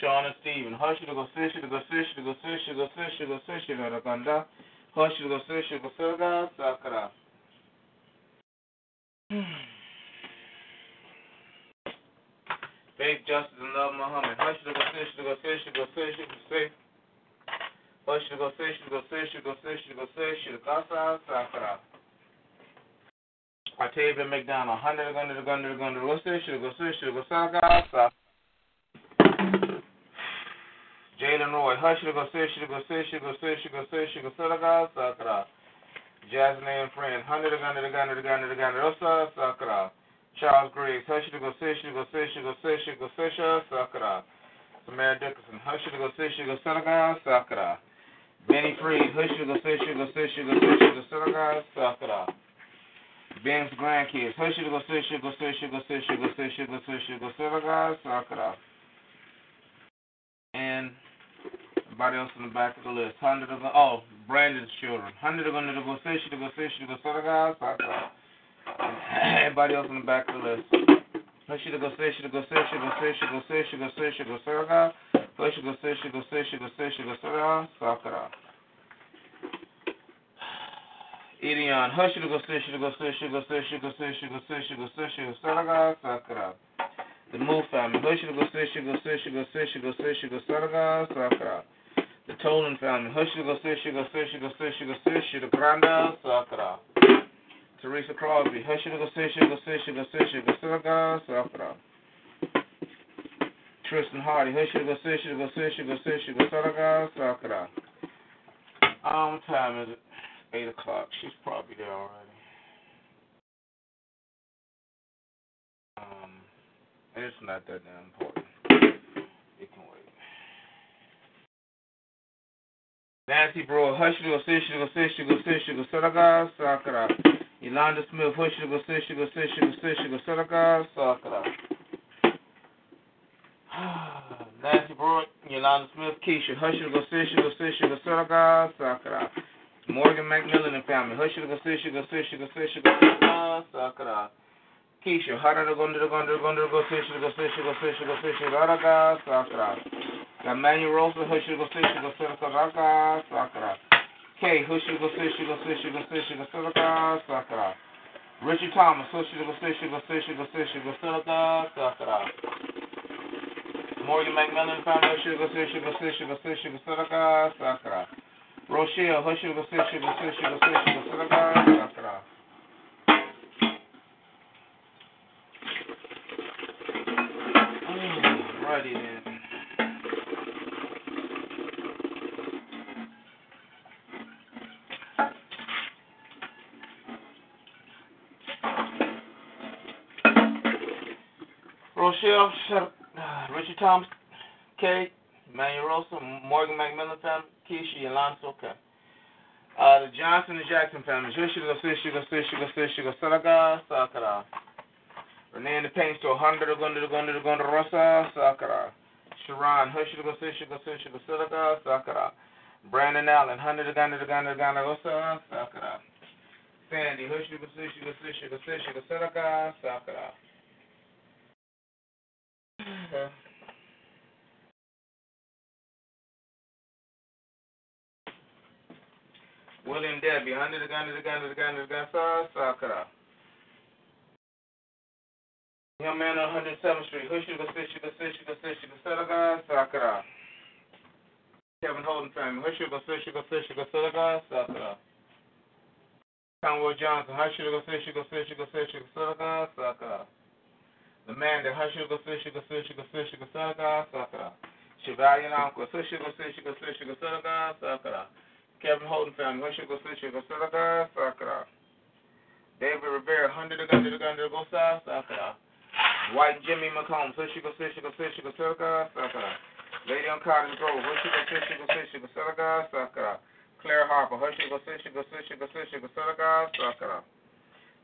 Speaker 19: Sean and Steven. Hush, should to say, should to say, should to say, should to say, should to say, should go da. この人がする人がするが、だから。Faith, justice, and love, Muhammad. Hush, go say, she go say, she go say, she go say. Hush, go say, she go say, she go say, she go say, she go say, Sakara. Octavia McDonald. Hundred, hundred, hundred, hundred, go say, she go say, she go say, Sakara. Jalen Roy, Sakura. Jasmine and Friend, Hunter Gunner, the Gunner, the Gunner, the Gunner, Sakura. Charles Griggs, Hushita Sakura. Samara Dickerson, Hushita Sakura. Benny Freed, Hushita Sakura. Ben's grandkids, Hushita Sakura. And Everybody else in the back of the list. Hundred of oh, Brandon's children. Hundred of them to go. Everybody else in the back of the list. First she to go say she to go say she go say she go say she hush to go say she go say go say go say go say go say go sort of The Mo family. Hush to go say go say go say go say go sort of the Tolan family. Hushiga Sushiga Sushiga Sushiga Sushiga Granda Sakra. Teresa Crosby. Hushiga Sushiga Sushiga Sushiga Sushiga Sakra. Tristan Hardy. Hushiga Sushiga Sushiga Sushiga Sushiga Sakra. Um, what time is it? 8 o'clock. She's probably there already. Um, it's not that damn important. It can wait. Nancy Brewer, Hushigo, Sishigo, Sishigo, Sishigo, Saraga, Sakura. Yolanda Smith, Hushigo, Sishigo, Sishigo, Sishigo, Saraga, Sakura. Nancy bro, Yolanda Smith, Keisha, Hushigo, Sishigo, Sishigo, Saraga, Sakura. Morgan McMillan and family, Hushigo, Sishigo, Sishigo, Sishigo, Saraga, Sakura. Keisha, Harada Gondra, Gondra, Gondra, Go, Sishigo, Sishigo, Sishigo, Sishigo, Saraga, Sakura. Emmanuel Rosa, Hushigosu, Shigosu, Sakura. K. Hushigosu, Shigosu, Shigosu, Shigosu, Sakura. Richard Thomas, Hushigosu, Shigosu, Shigosu, Shigosu, Sakura. Morgan McMillan, Founder, Hushigosu, Shigosu, Shigosu, Shigosu, Sakura. Rochelle, Hushigosu, Shigosu, Shigosu, Shigosu, Sakura. Alrighty then. Rochelle, <sighs> Richard Thomas, Kate, Manuel Rosa, Morgan McMillan family, Keisha, Alonso, okay. Uh, the Johnson and Jackson families. Yoshiga, Sishiga, Sishiga, Sishiga, Saraga, Sakara. Renee and the Pain Store, Hundred, Gundra, Gundra, Gundra, Rosa, Sakara. Sharon, Hushiga, Sishiga, Sishiga, Saraga, Sakara. Brandon Allen, Hundred, Gundra, Gundra, Gundra, Rosa, Sakara. Sandy, Hushiga, Sishiga, Sishiga, Sishiga, Saraga, Sakara. Okay. William Debbie, under the gun, under the gun, under the gun, under the gun, sir, Sakura. Young man on 107th Street, who should go sit, should go sit, should go sit, Hushu, Gasishu, Gasishu, Gasishu, Gasitaga, Sakura. Kevin Holden family, Who should go fish? Who should go fish? Who should go fish? Hushu, should go Gasitaga, Sakura. Conwell Johnson, Hushu, Gasishu, Gasishu, Gasishu, Gasitaga, Sakura. The למאן דהשו גסו שגסו שגסו שגסרגה סקרה. Shivalian Anko, Sushi Gosu, Shigo Sushi Gosuraga, Sakara. Kevin Holden Family, Hoshi Gosu, Shigo Suraga, Sakara. David Rivera, Hundred Aganda Aganda Gosa, Sakara. White Jimmy McComb, Sushi Gosu, Shigo Sushi Gosuraga, Sakara. Lady on Cotton Grove, Hoshi Gosu, Shigo Sushi Gosuraga, Sakara. Claire Harper, Hoshi Gosu, Shigo Sushi Gosuraga, Sakara.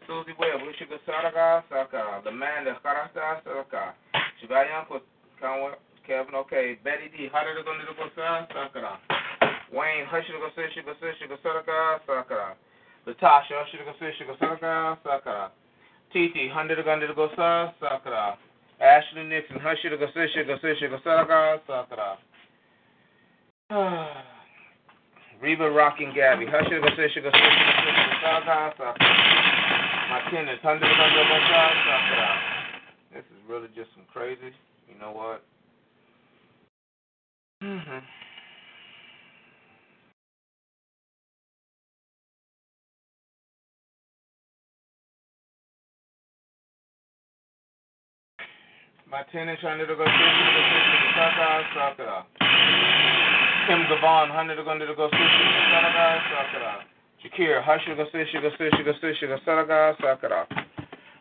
Speaker 19: Susie Webb, Hushigo Saraga, Sakara. The man that Karasta, Sakara. Shibayan Conway, Kevin, okay. Betty D, hundred the gun to go south, Sakara. Wayne, Hushigo Sishigo Sishigo Silka, Sakara. Latasha, Hushigo Sishigo Silka, Sakara. Titi, hundred gun to go sa sakara. Ashley Nixon, hush to go sishi go sishi go sakara. Reba rocking Gabby, hush to go sishi go sishi go sishi go sakara My tenants, hundred gun to go sa sakara. This is really just some crazy. You know what? Mm-hmm. My tenant hundred to go to go sushi to sakara sakara. Kim Gavon hundred to go to go sushi to sakara sakara. Shakir sushi go sushi go sushi go sakara.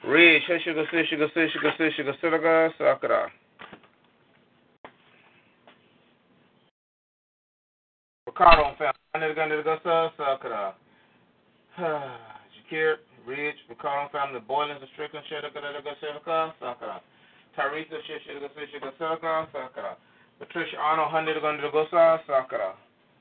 Speaker 19: Ridge go sushi go sushi go sakara. Ricardo and family to go sakara. Shakir Ridge Ricardo and family Boilings and Strickland Shedaka to go sakara. Teresa Shishika Shishika Sakara Sakara. Patricia Arnold Hundred Under the Gosa Sakara.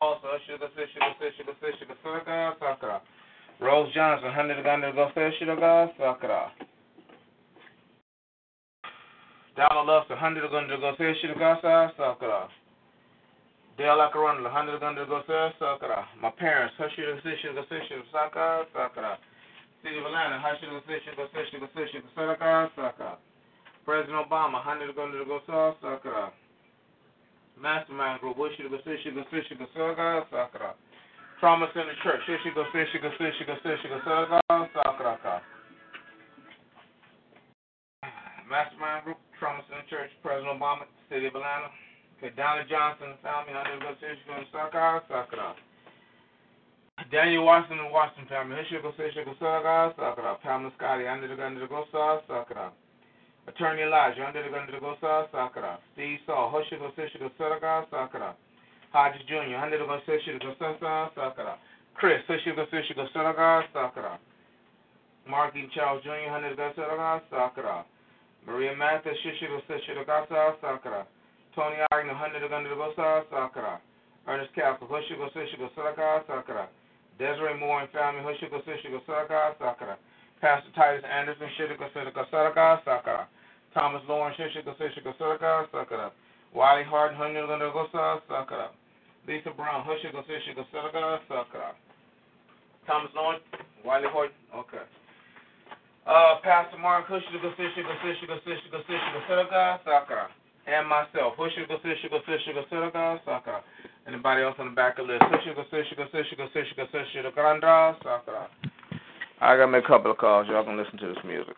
Speaker 19: also sishi to go sishi to saraka sakara. Rose Johnson, hundred under go to go sakara. Donald Luster, hundred under go sishi to go sakara. Dale Akaranda, hundred under go sakara. My parents, Sishi the Sishi Saka Sakara. City of Atlanta, the Sishi the Sishi Saka Sakara. President Obama, hundred under go sakara. Mastermind Group, Hushi the Sishi the Sishi Saka Sakara. Trauma Center Church, Sishi the Sishi the Sishi the Sishi Saka Sakara. Mastermind Group, Trauma Center Church, President Obama, City of Atlanta. Donna Johnson, family, under the Sishiko Sakara, Sakara. Daniel Washington, Washington family, Hishiko Sishiko Sakara, Sakara. Pamela Scotty, under the Gun to Gosa, Sakara. Attorney Elijah, under the Gun to Gosa, Sakara. Steve Saul, Hishiko Sishiko Sakara, Sakara. Hodges Jr., under the Gun Sishiko Sakara. Chris, Hishiko Sishiko Sakara, Sakara. Marky Charles Jr., under the Gun Sakara. Maria Mathis, Shishiko Sishiko Sakara. Tony Agnew, Hundred Under the Gosa, Sakara. Ernest Castle, Hushigo Sishigo Sakara, Sakara. Desiree Moore and family, Hushigo Sishigo Sakara, Sakara. Pastor Titus Anderson, Shishiko Sishigo Sakara, Sakara. Thomas Lawrence, Shishiko Sishigo Sakara, Sakara. Wiley Harden, Hundred Under the Gosa, Sakara. Lisa Brown, Hushigo Sishigo Sakara, Sakara. Thomas Lawrence, Wiley Harden, okay. Uh, Pastor Mark, Hushigo Sishigo Sishigo Sishigo Sishigo Sakara, Sakara and myself. Hushigo Sishigo Sishigo Sirga Sakara. Anybody else on the back of the list? Hushigo Sishigo Sishigo Sishigo Sishigo Grandra Sakara. I gotta make a couple of calls. Y'all can listen to this music.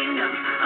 Speaker 15: Kingdom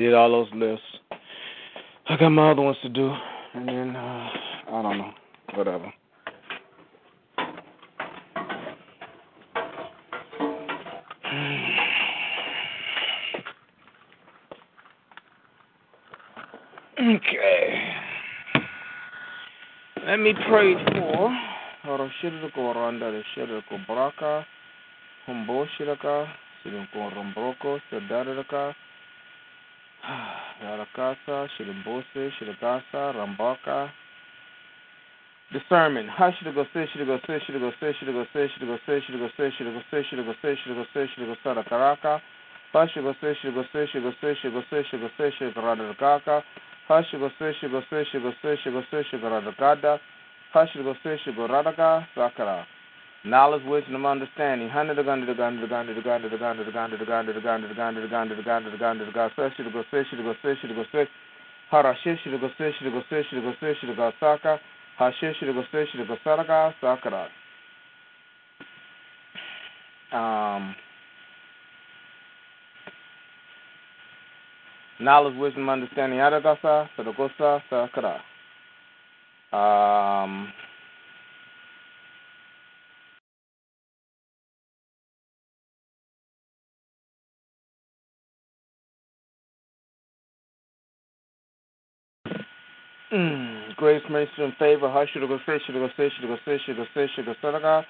Speaker 15: did all
Speaker 19: those lists. I got my other ones to do, and then uh, I don't know, whatever. Okay. Let me pray for Horoshiriko Randa de Shiriko Braka, Humbo Shiraka, Sirinko Rombroko, Sadaraka, Yarakasa, Shirimbose, Shiragasa, Rambaka. Discernment. Ha should go say, should go say, should go say, should go say, should go say, should go say, should go say, should go say, should go say, should go say, Rakaraka. Ha should go say, should go say, should go say, should go say, should go say, should go Radakaka. Ha should go say, should go say, should go say, should go say, should go Radakada. Ha should go say, should go Radaka, Sakara. Knowledge, wisdom, understanding. Hundred the gun the gun the gun the gun the gun the gun the gun the gun the gun the gun the gun the gun the gun. Say, should go say, should go say, should go say. Harashi should go say, should go say, should go say, should go Saka. Go say, should go Saraka, Sakara. Um, knowledge, wisdom, understanding, Adagasa, Sadagosa, Sakara. Um, information in favor, Hashirugoseshirugosehirugosehirugosehirugosehirugosenaga,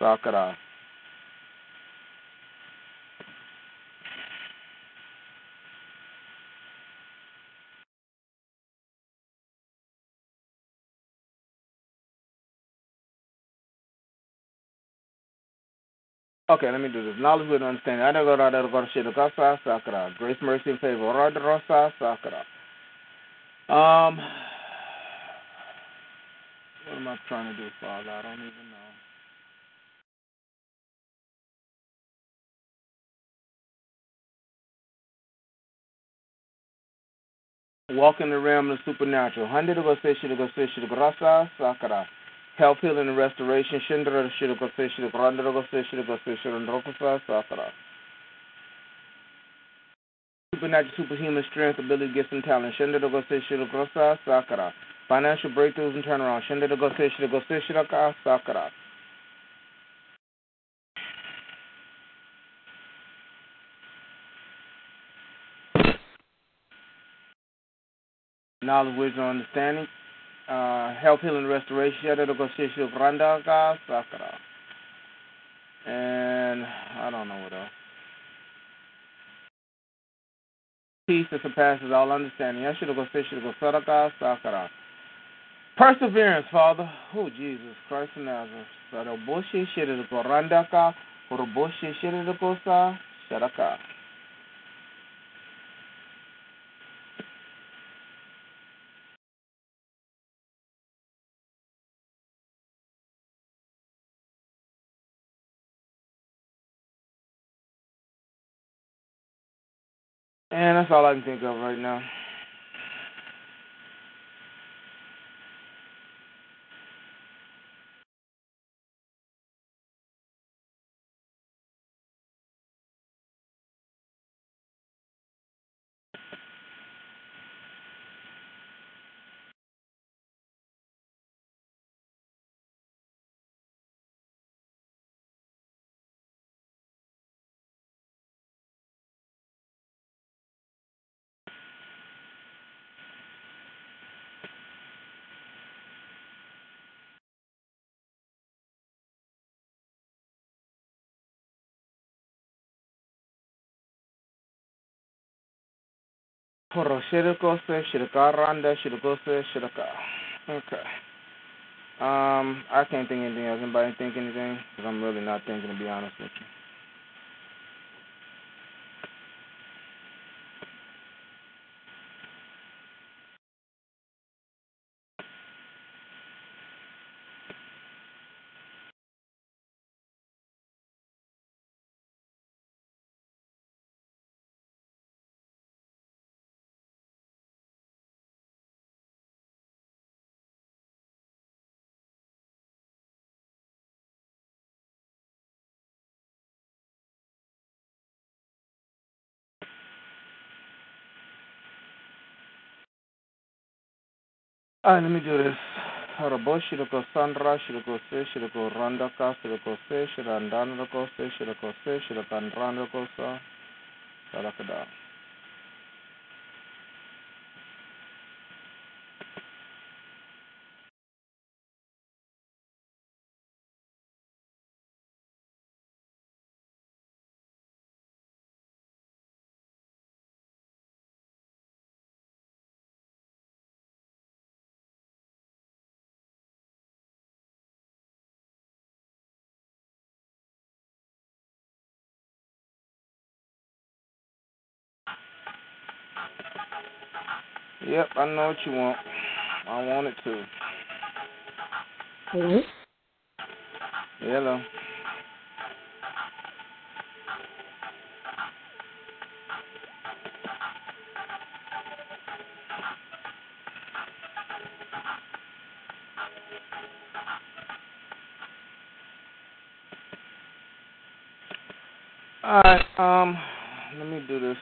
Speaker 19: Sakara. Okay, let me do this. Knowledge with understanding. Adagara, Adagara, Shirugasa, Sakara. Grace, mercy, and favor, Radrosa, Sakara. Um, what am I trying to do, Father? I don't even know. Walk in the realm of the supernatural. Hundred go say shit go say shit sakara. Health, healing, and restoration. Shindra shit go say shit randa go say shit go say shit rokusa sakara. Supernatural, superhuman strength, ability, gifts, and talent. Shindra go say shit rasa sakara financial breakthroughs and turnaround. Shindada Gosei Shida Shiraka Sakara. Knowledge, wisdom, understanding, uh, health, healing, restoration. Shindada Gosei Shida Brandaka Sakara. And I don't know what else. Peace that surpasses all understanding. Yashida Gosei Shida Gosaraka Sakara. Perseverance, Father. Oh, Jesus Christ of Nazareth. Sadaboshi Shadadago Randaka, Horoboshi Shadadagosa, Shadaka. And that's all I can think of right now. Horo Shirikose, Shirikaranda, Shirikose, Shirika. Okay. Um, I can't think anything else. Anybody think anything? Because I'm really not thinking, to be honest with you. All right, let me do this. Haraboshi shiroko sandra shiroko se shiroko randaka shiroko se shirandana se shiroko se shirokandrana sa sarakada. Yep, I know what you want. I want it too.
Speaker 18: Mm-hmm.
Speaker 19: Hello. All right, um, let me do this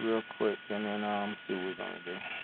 Speaker 19: real quick and then um see what we're gonna do.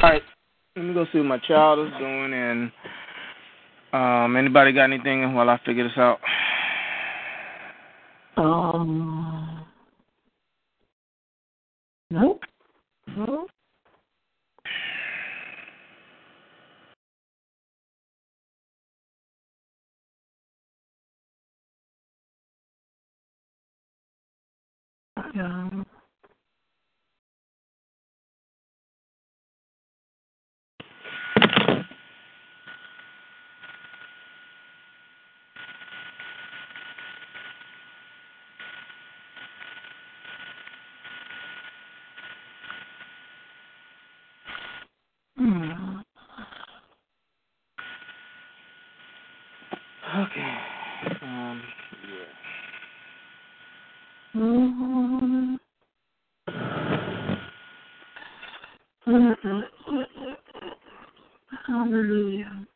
Speaker 18: All right. Let me go see what my child is doing and um anybody got anything while I figure this out? Um. Nope. Nope. Um. Hmm.
Speaker 19: Okay. Um yeah.
Speaker 18: Mhm. Mm-mm. Hallelujah.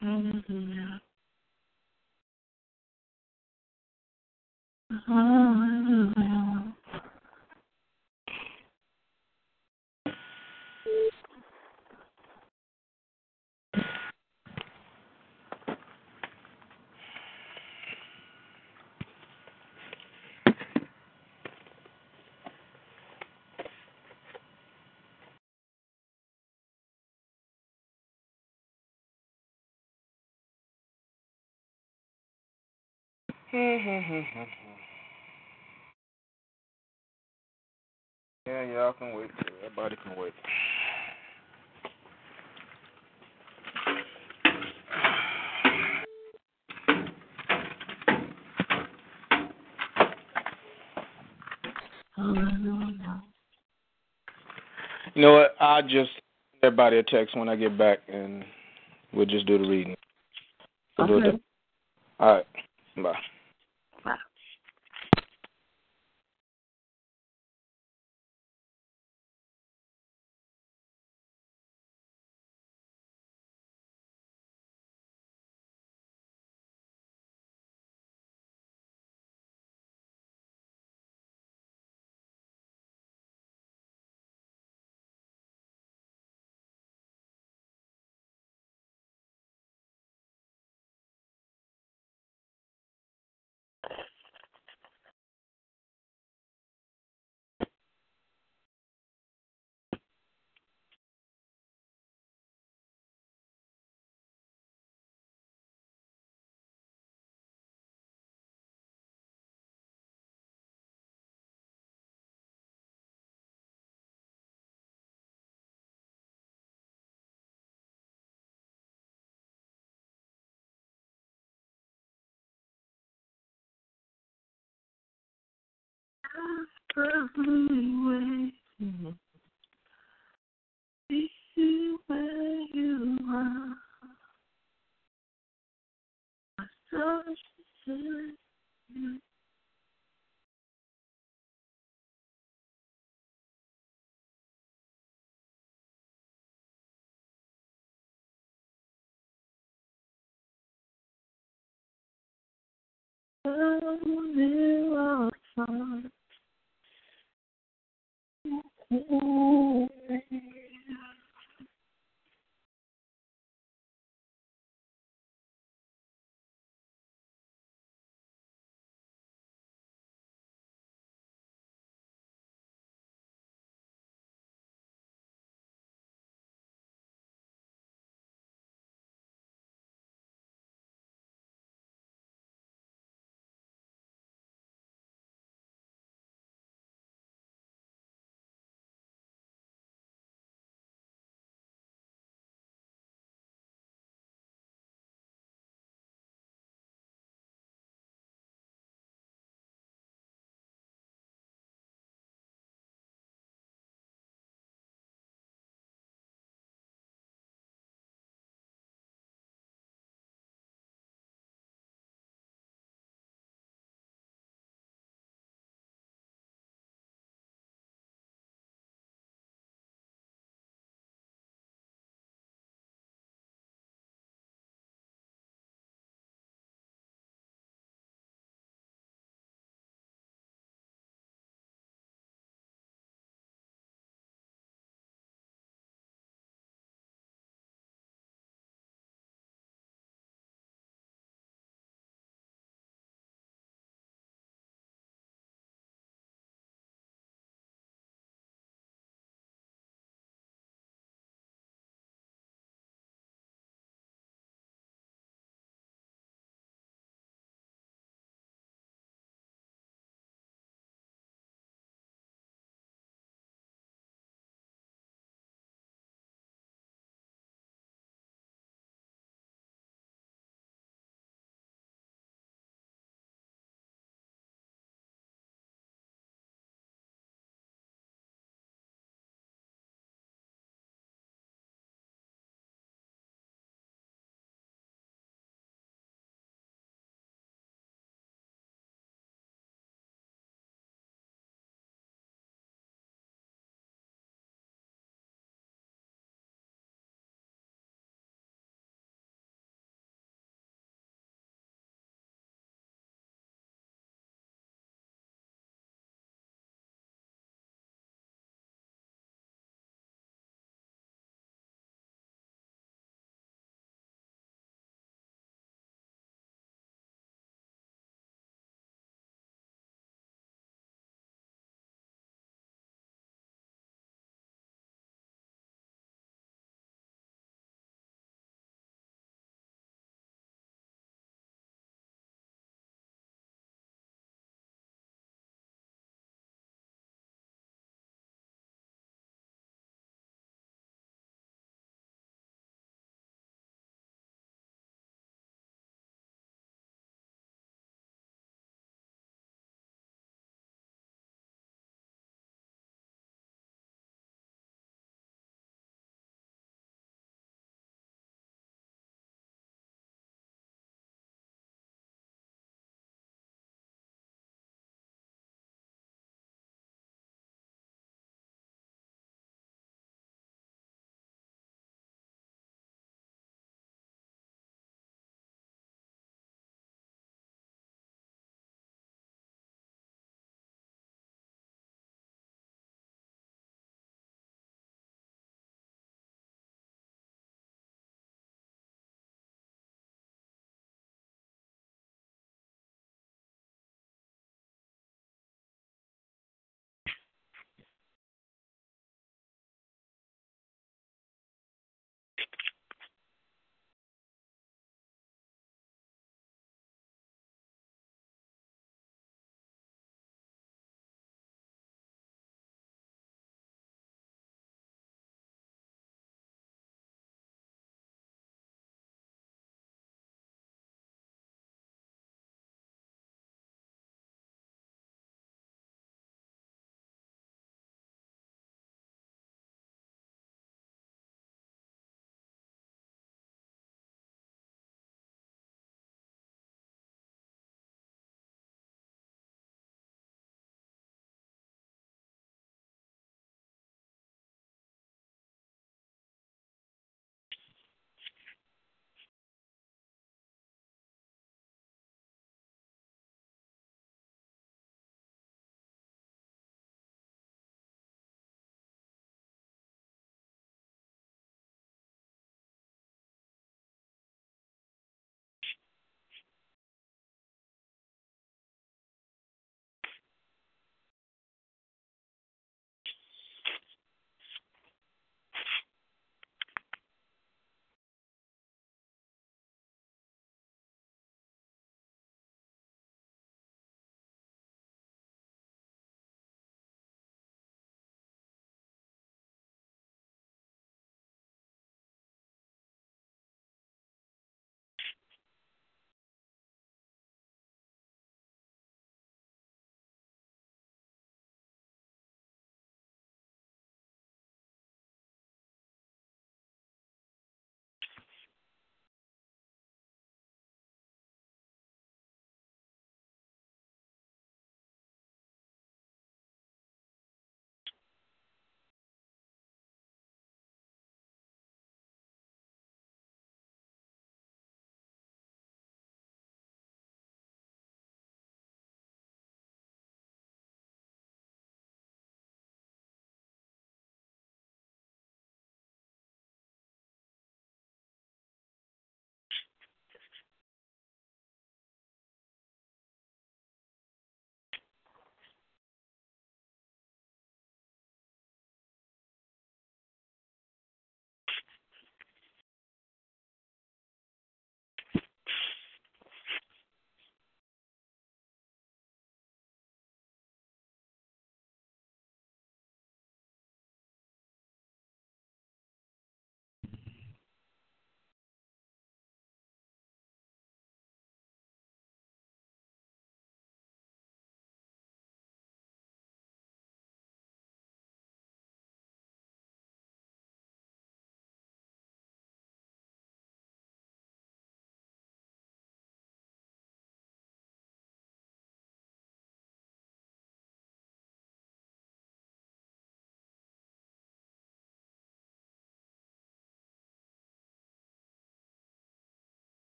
Speaker 18: Hallelujah.
Speaker 19: Yeah, y'all can wait. Everybody can wait. You know what? I'll just send everybody a text when I get back, and we'll just do the reading. We'll
Speaker 18: Okay.
Speaker 19: All right. Bye.
Speaker 18: lovely way. Mm-hmm. Be where you are. You. Oh, there are glory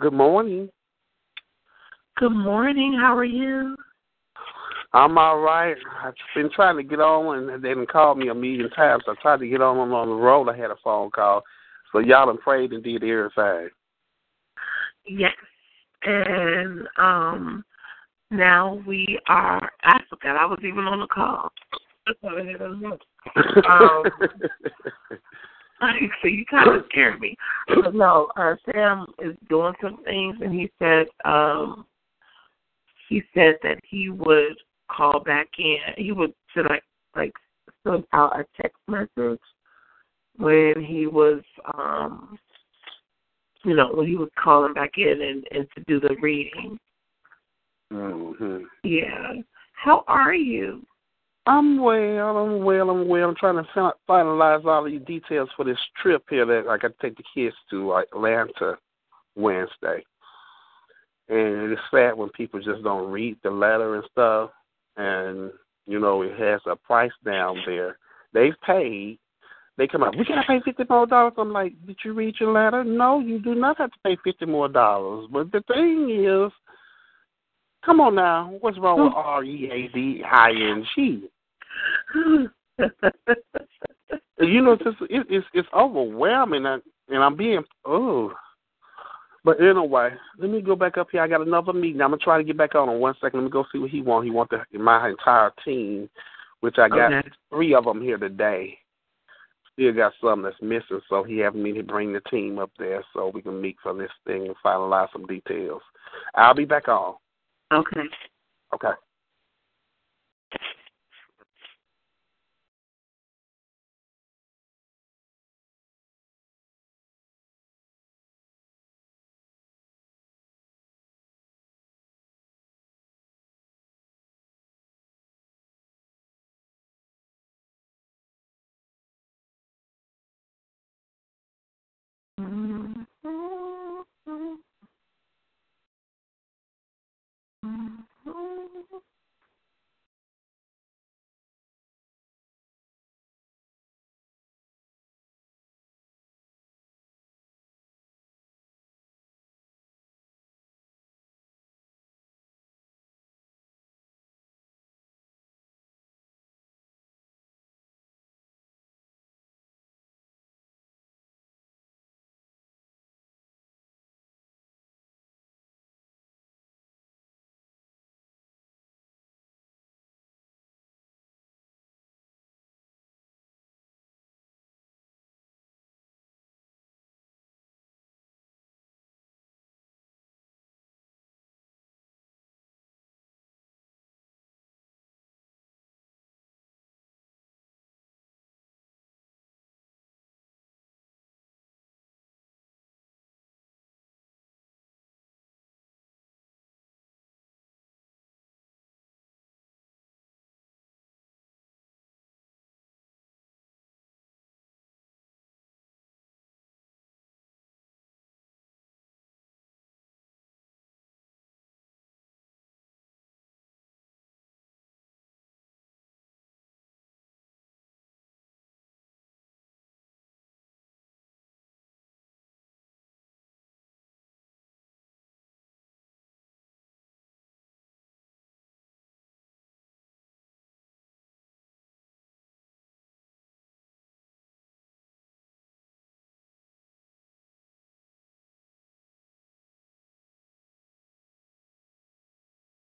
Speaker 21: Good morning.
Speaker 18: Good morning. How are you?
Speaker 21: I'm all right. I've been trying to get on, and they didn't call me a million times. I tried to get on I'm on the road. I had a phone call, so y'all done prayed and did everything.
Speaker 18: Yes. And um now we are I forgot I was even on the call. <laughs> <laughs> um, <laughs> so you kind of <laughs> scared me. But no, uh, Sam is doing some things, and he said um he said that he would call back in. He would send like like send out a text message when he was um you know when he was calling back in and and to do the reading.
Speaker 21: Mm-hmm.
Speaker 18: Yeah. How are you?
Speaker 21: I'm well. I'm well. I'm well. I'm trying to fin- finalize all of these details for this trip here that I got to take the kids to Atlanta Wednesday. And it's sad when people just don't read the letter and stuff. And you know it has a price down there. They've paid. They come out. We gotta pay fifty more dollars. I'm like, did you read your letter? No, you do not have to pay fifty more dollars. But the thing is, come on now, what's wrong with R E A D I N G? <laughs> you know, it's just it, it's it's overwhelming, and, and I'm being oh. But anyway, let me go back up here. I got another meeting. I'm gonna try to get back on in one second. Let me go see what he wants. He wants the, my entire team, which I got
Speaker 18: Okay.
Speaker 21: three of them here today. Still got some that's missing, so he having me to bring the team up there so we can meet for this thing and finalize some details. I'll be back on.
Speaker 18: Okay.
Speaker 21: Okay.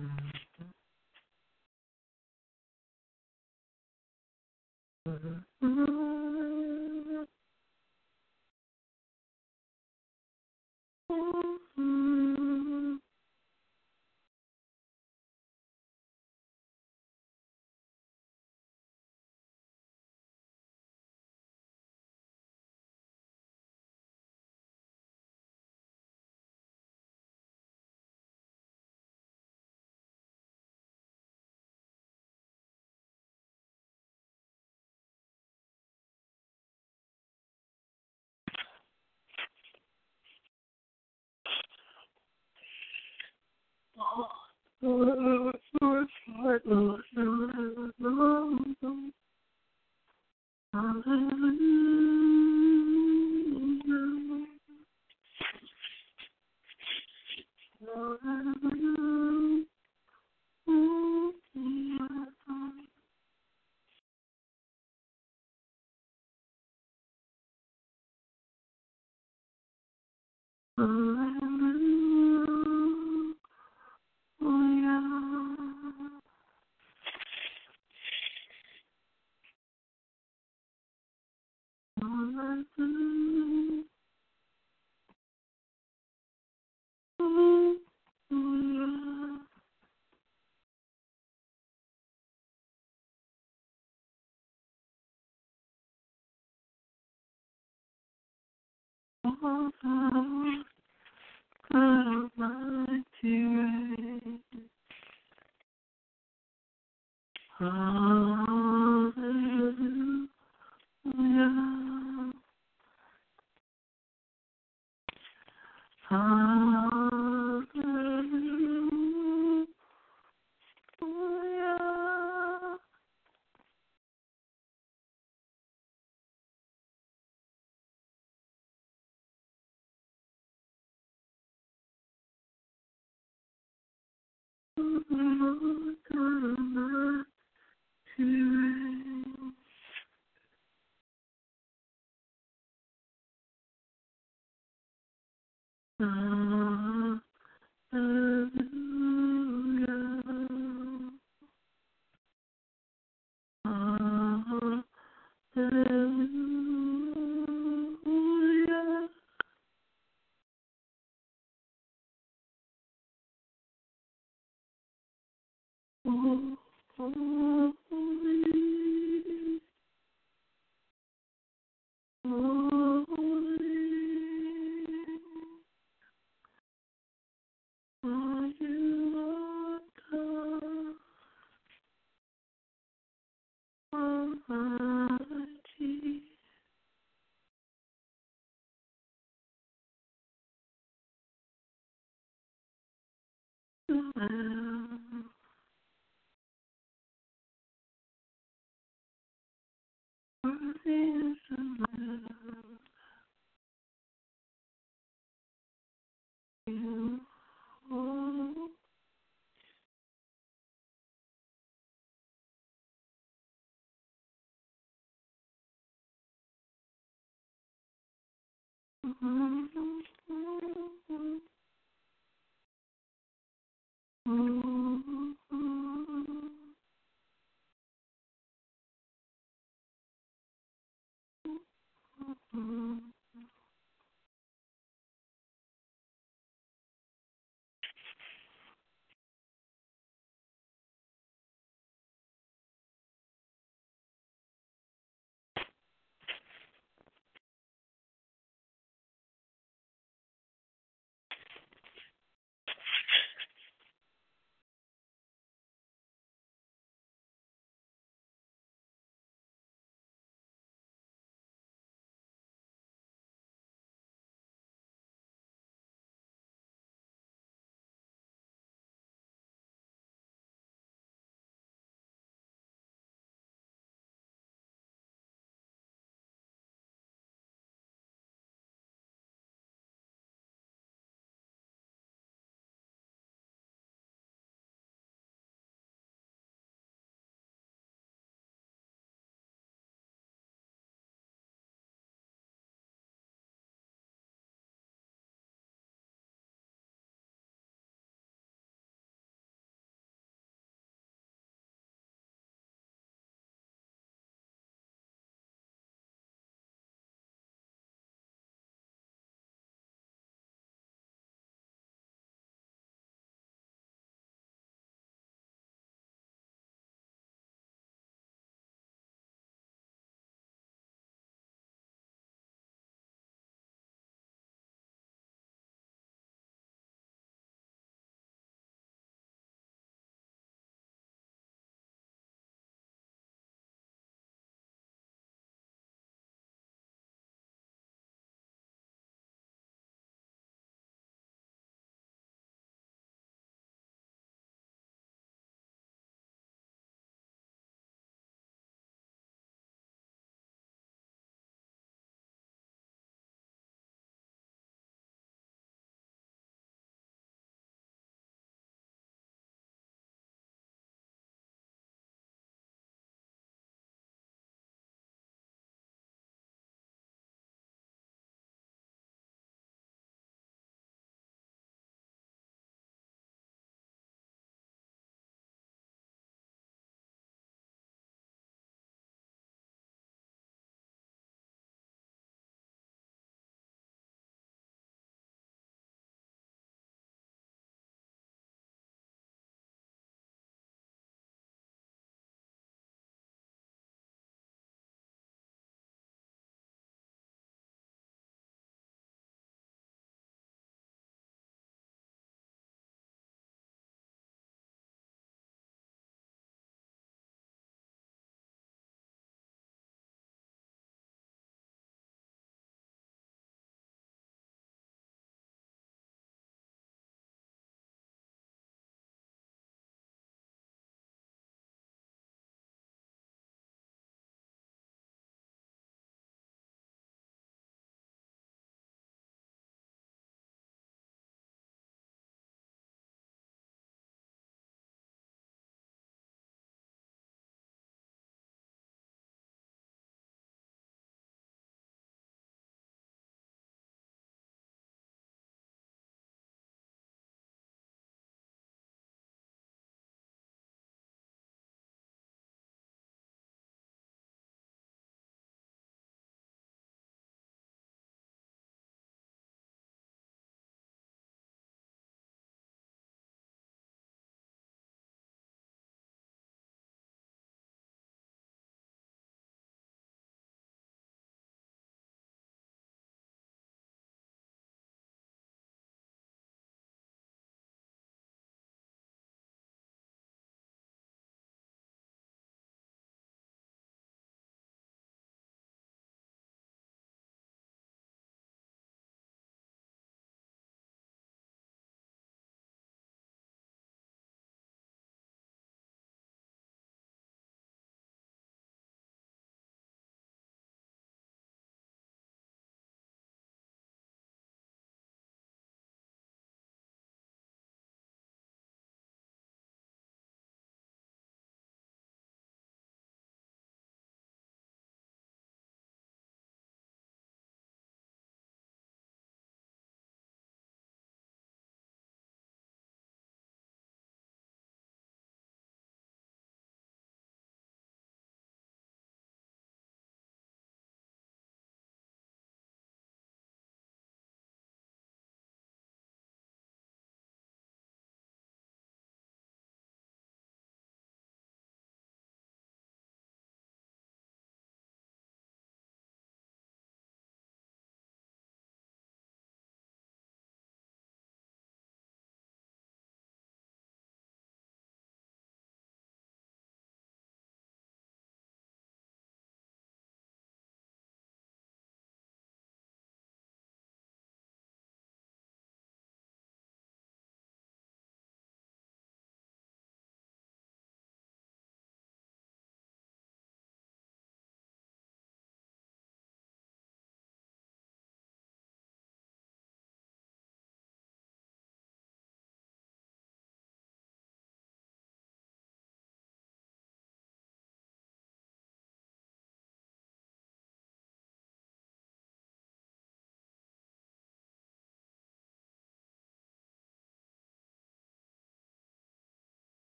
Speaker 18: Mm-hmm. mm-hmm. mm-hmm. Lord, Lord, Lord, Lord, Hallelujah. smile. Love? You. Mm-hmm.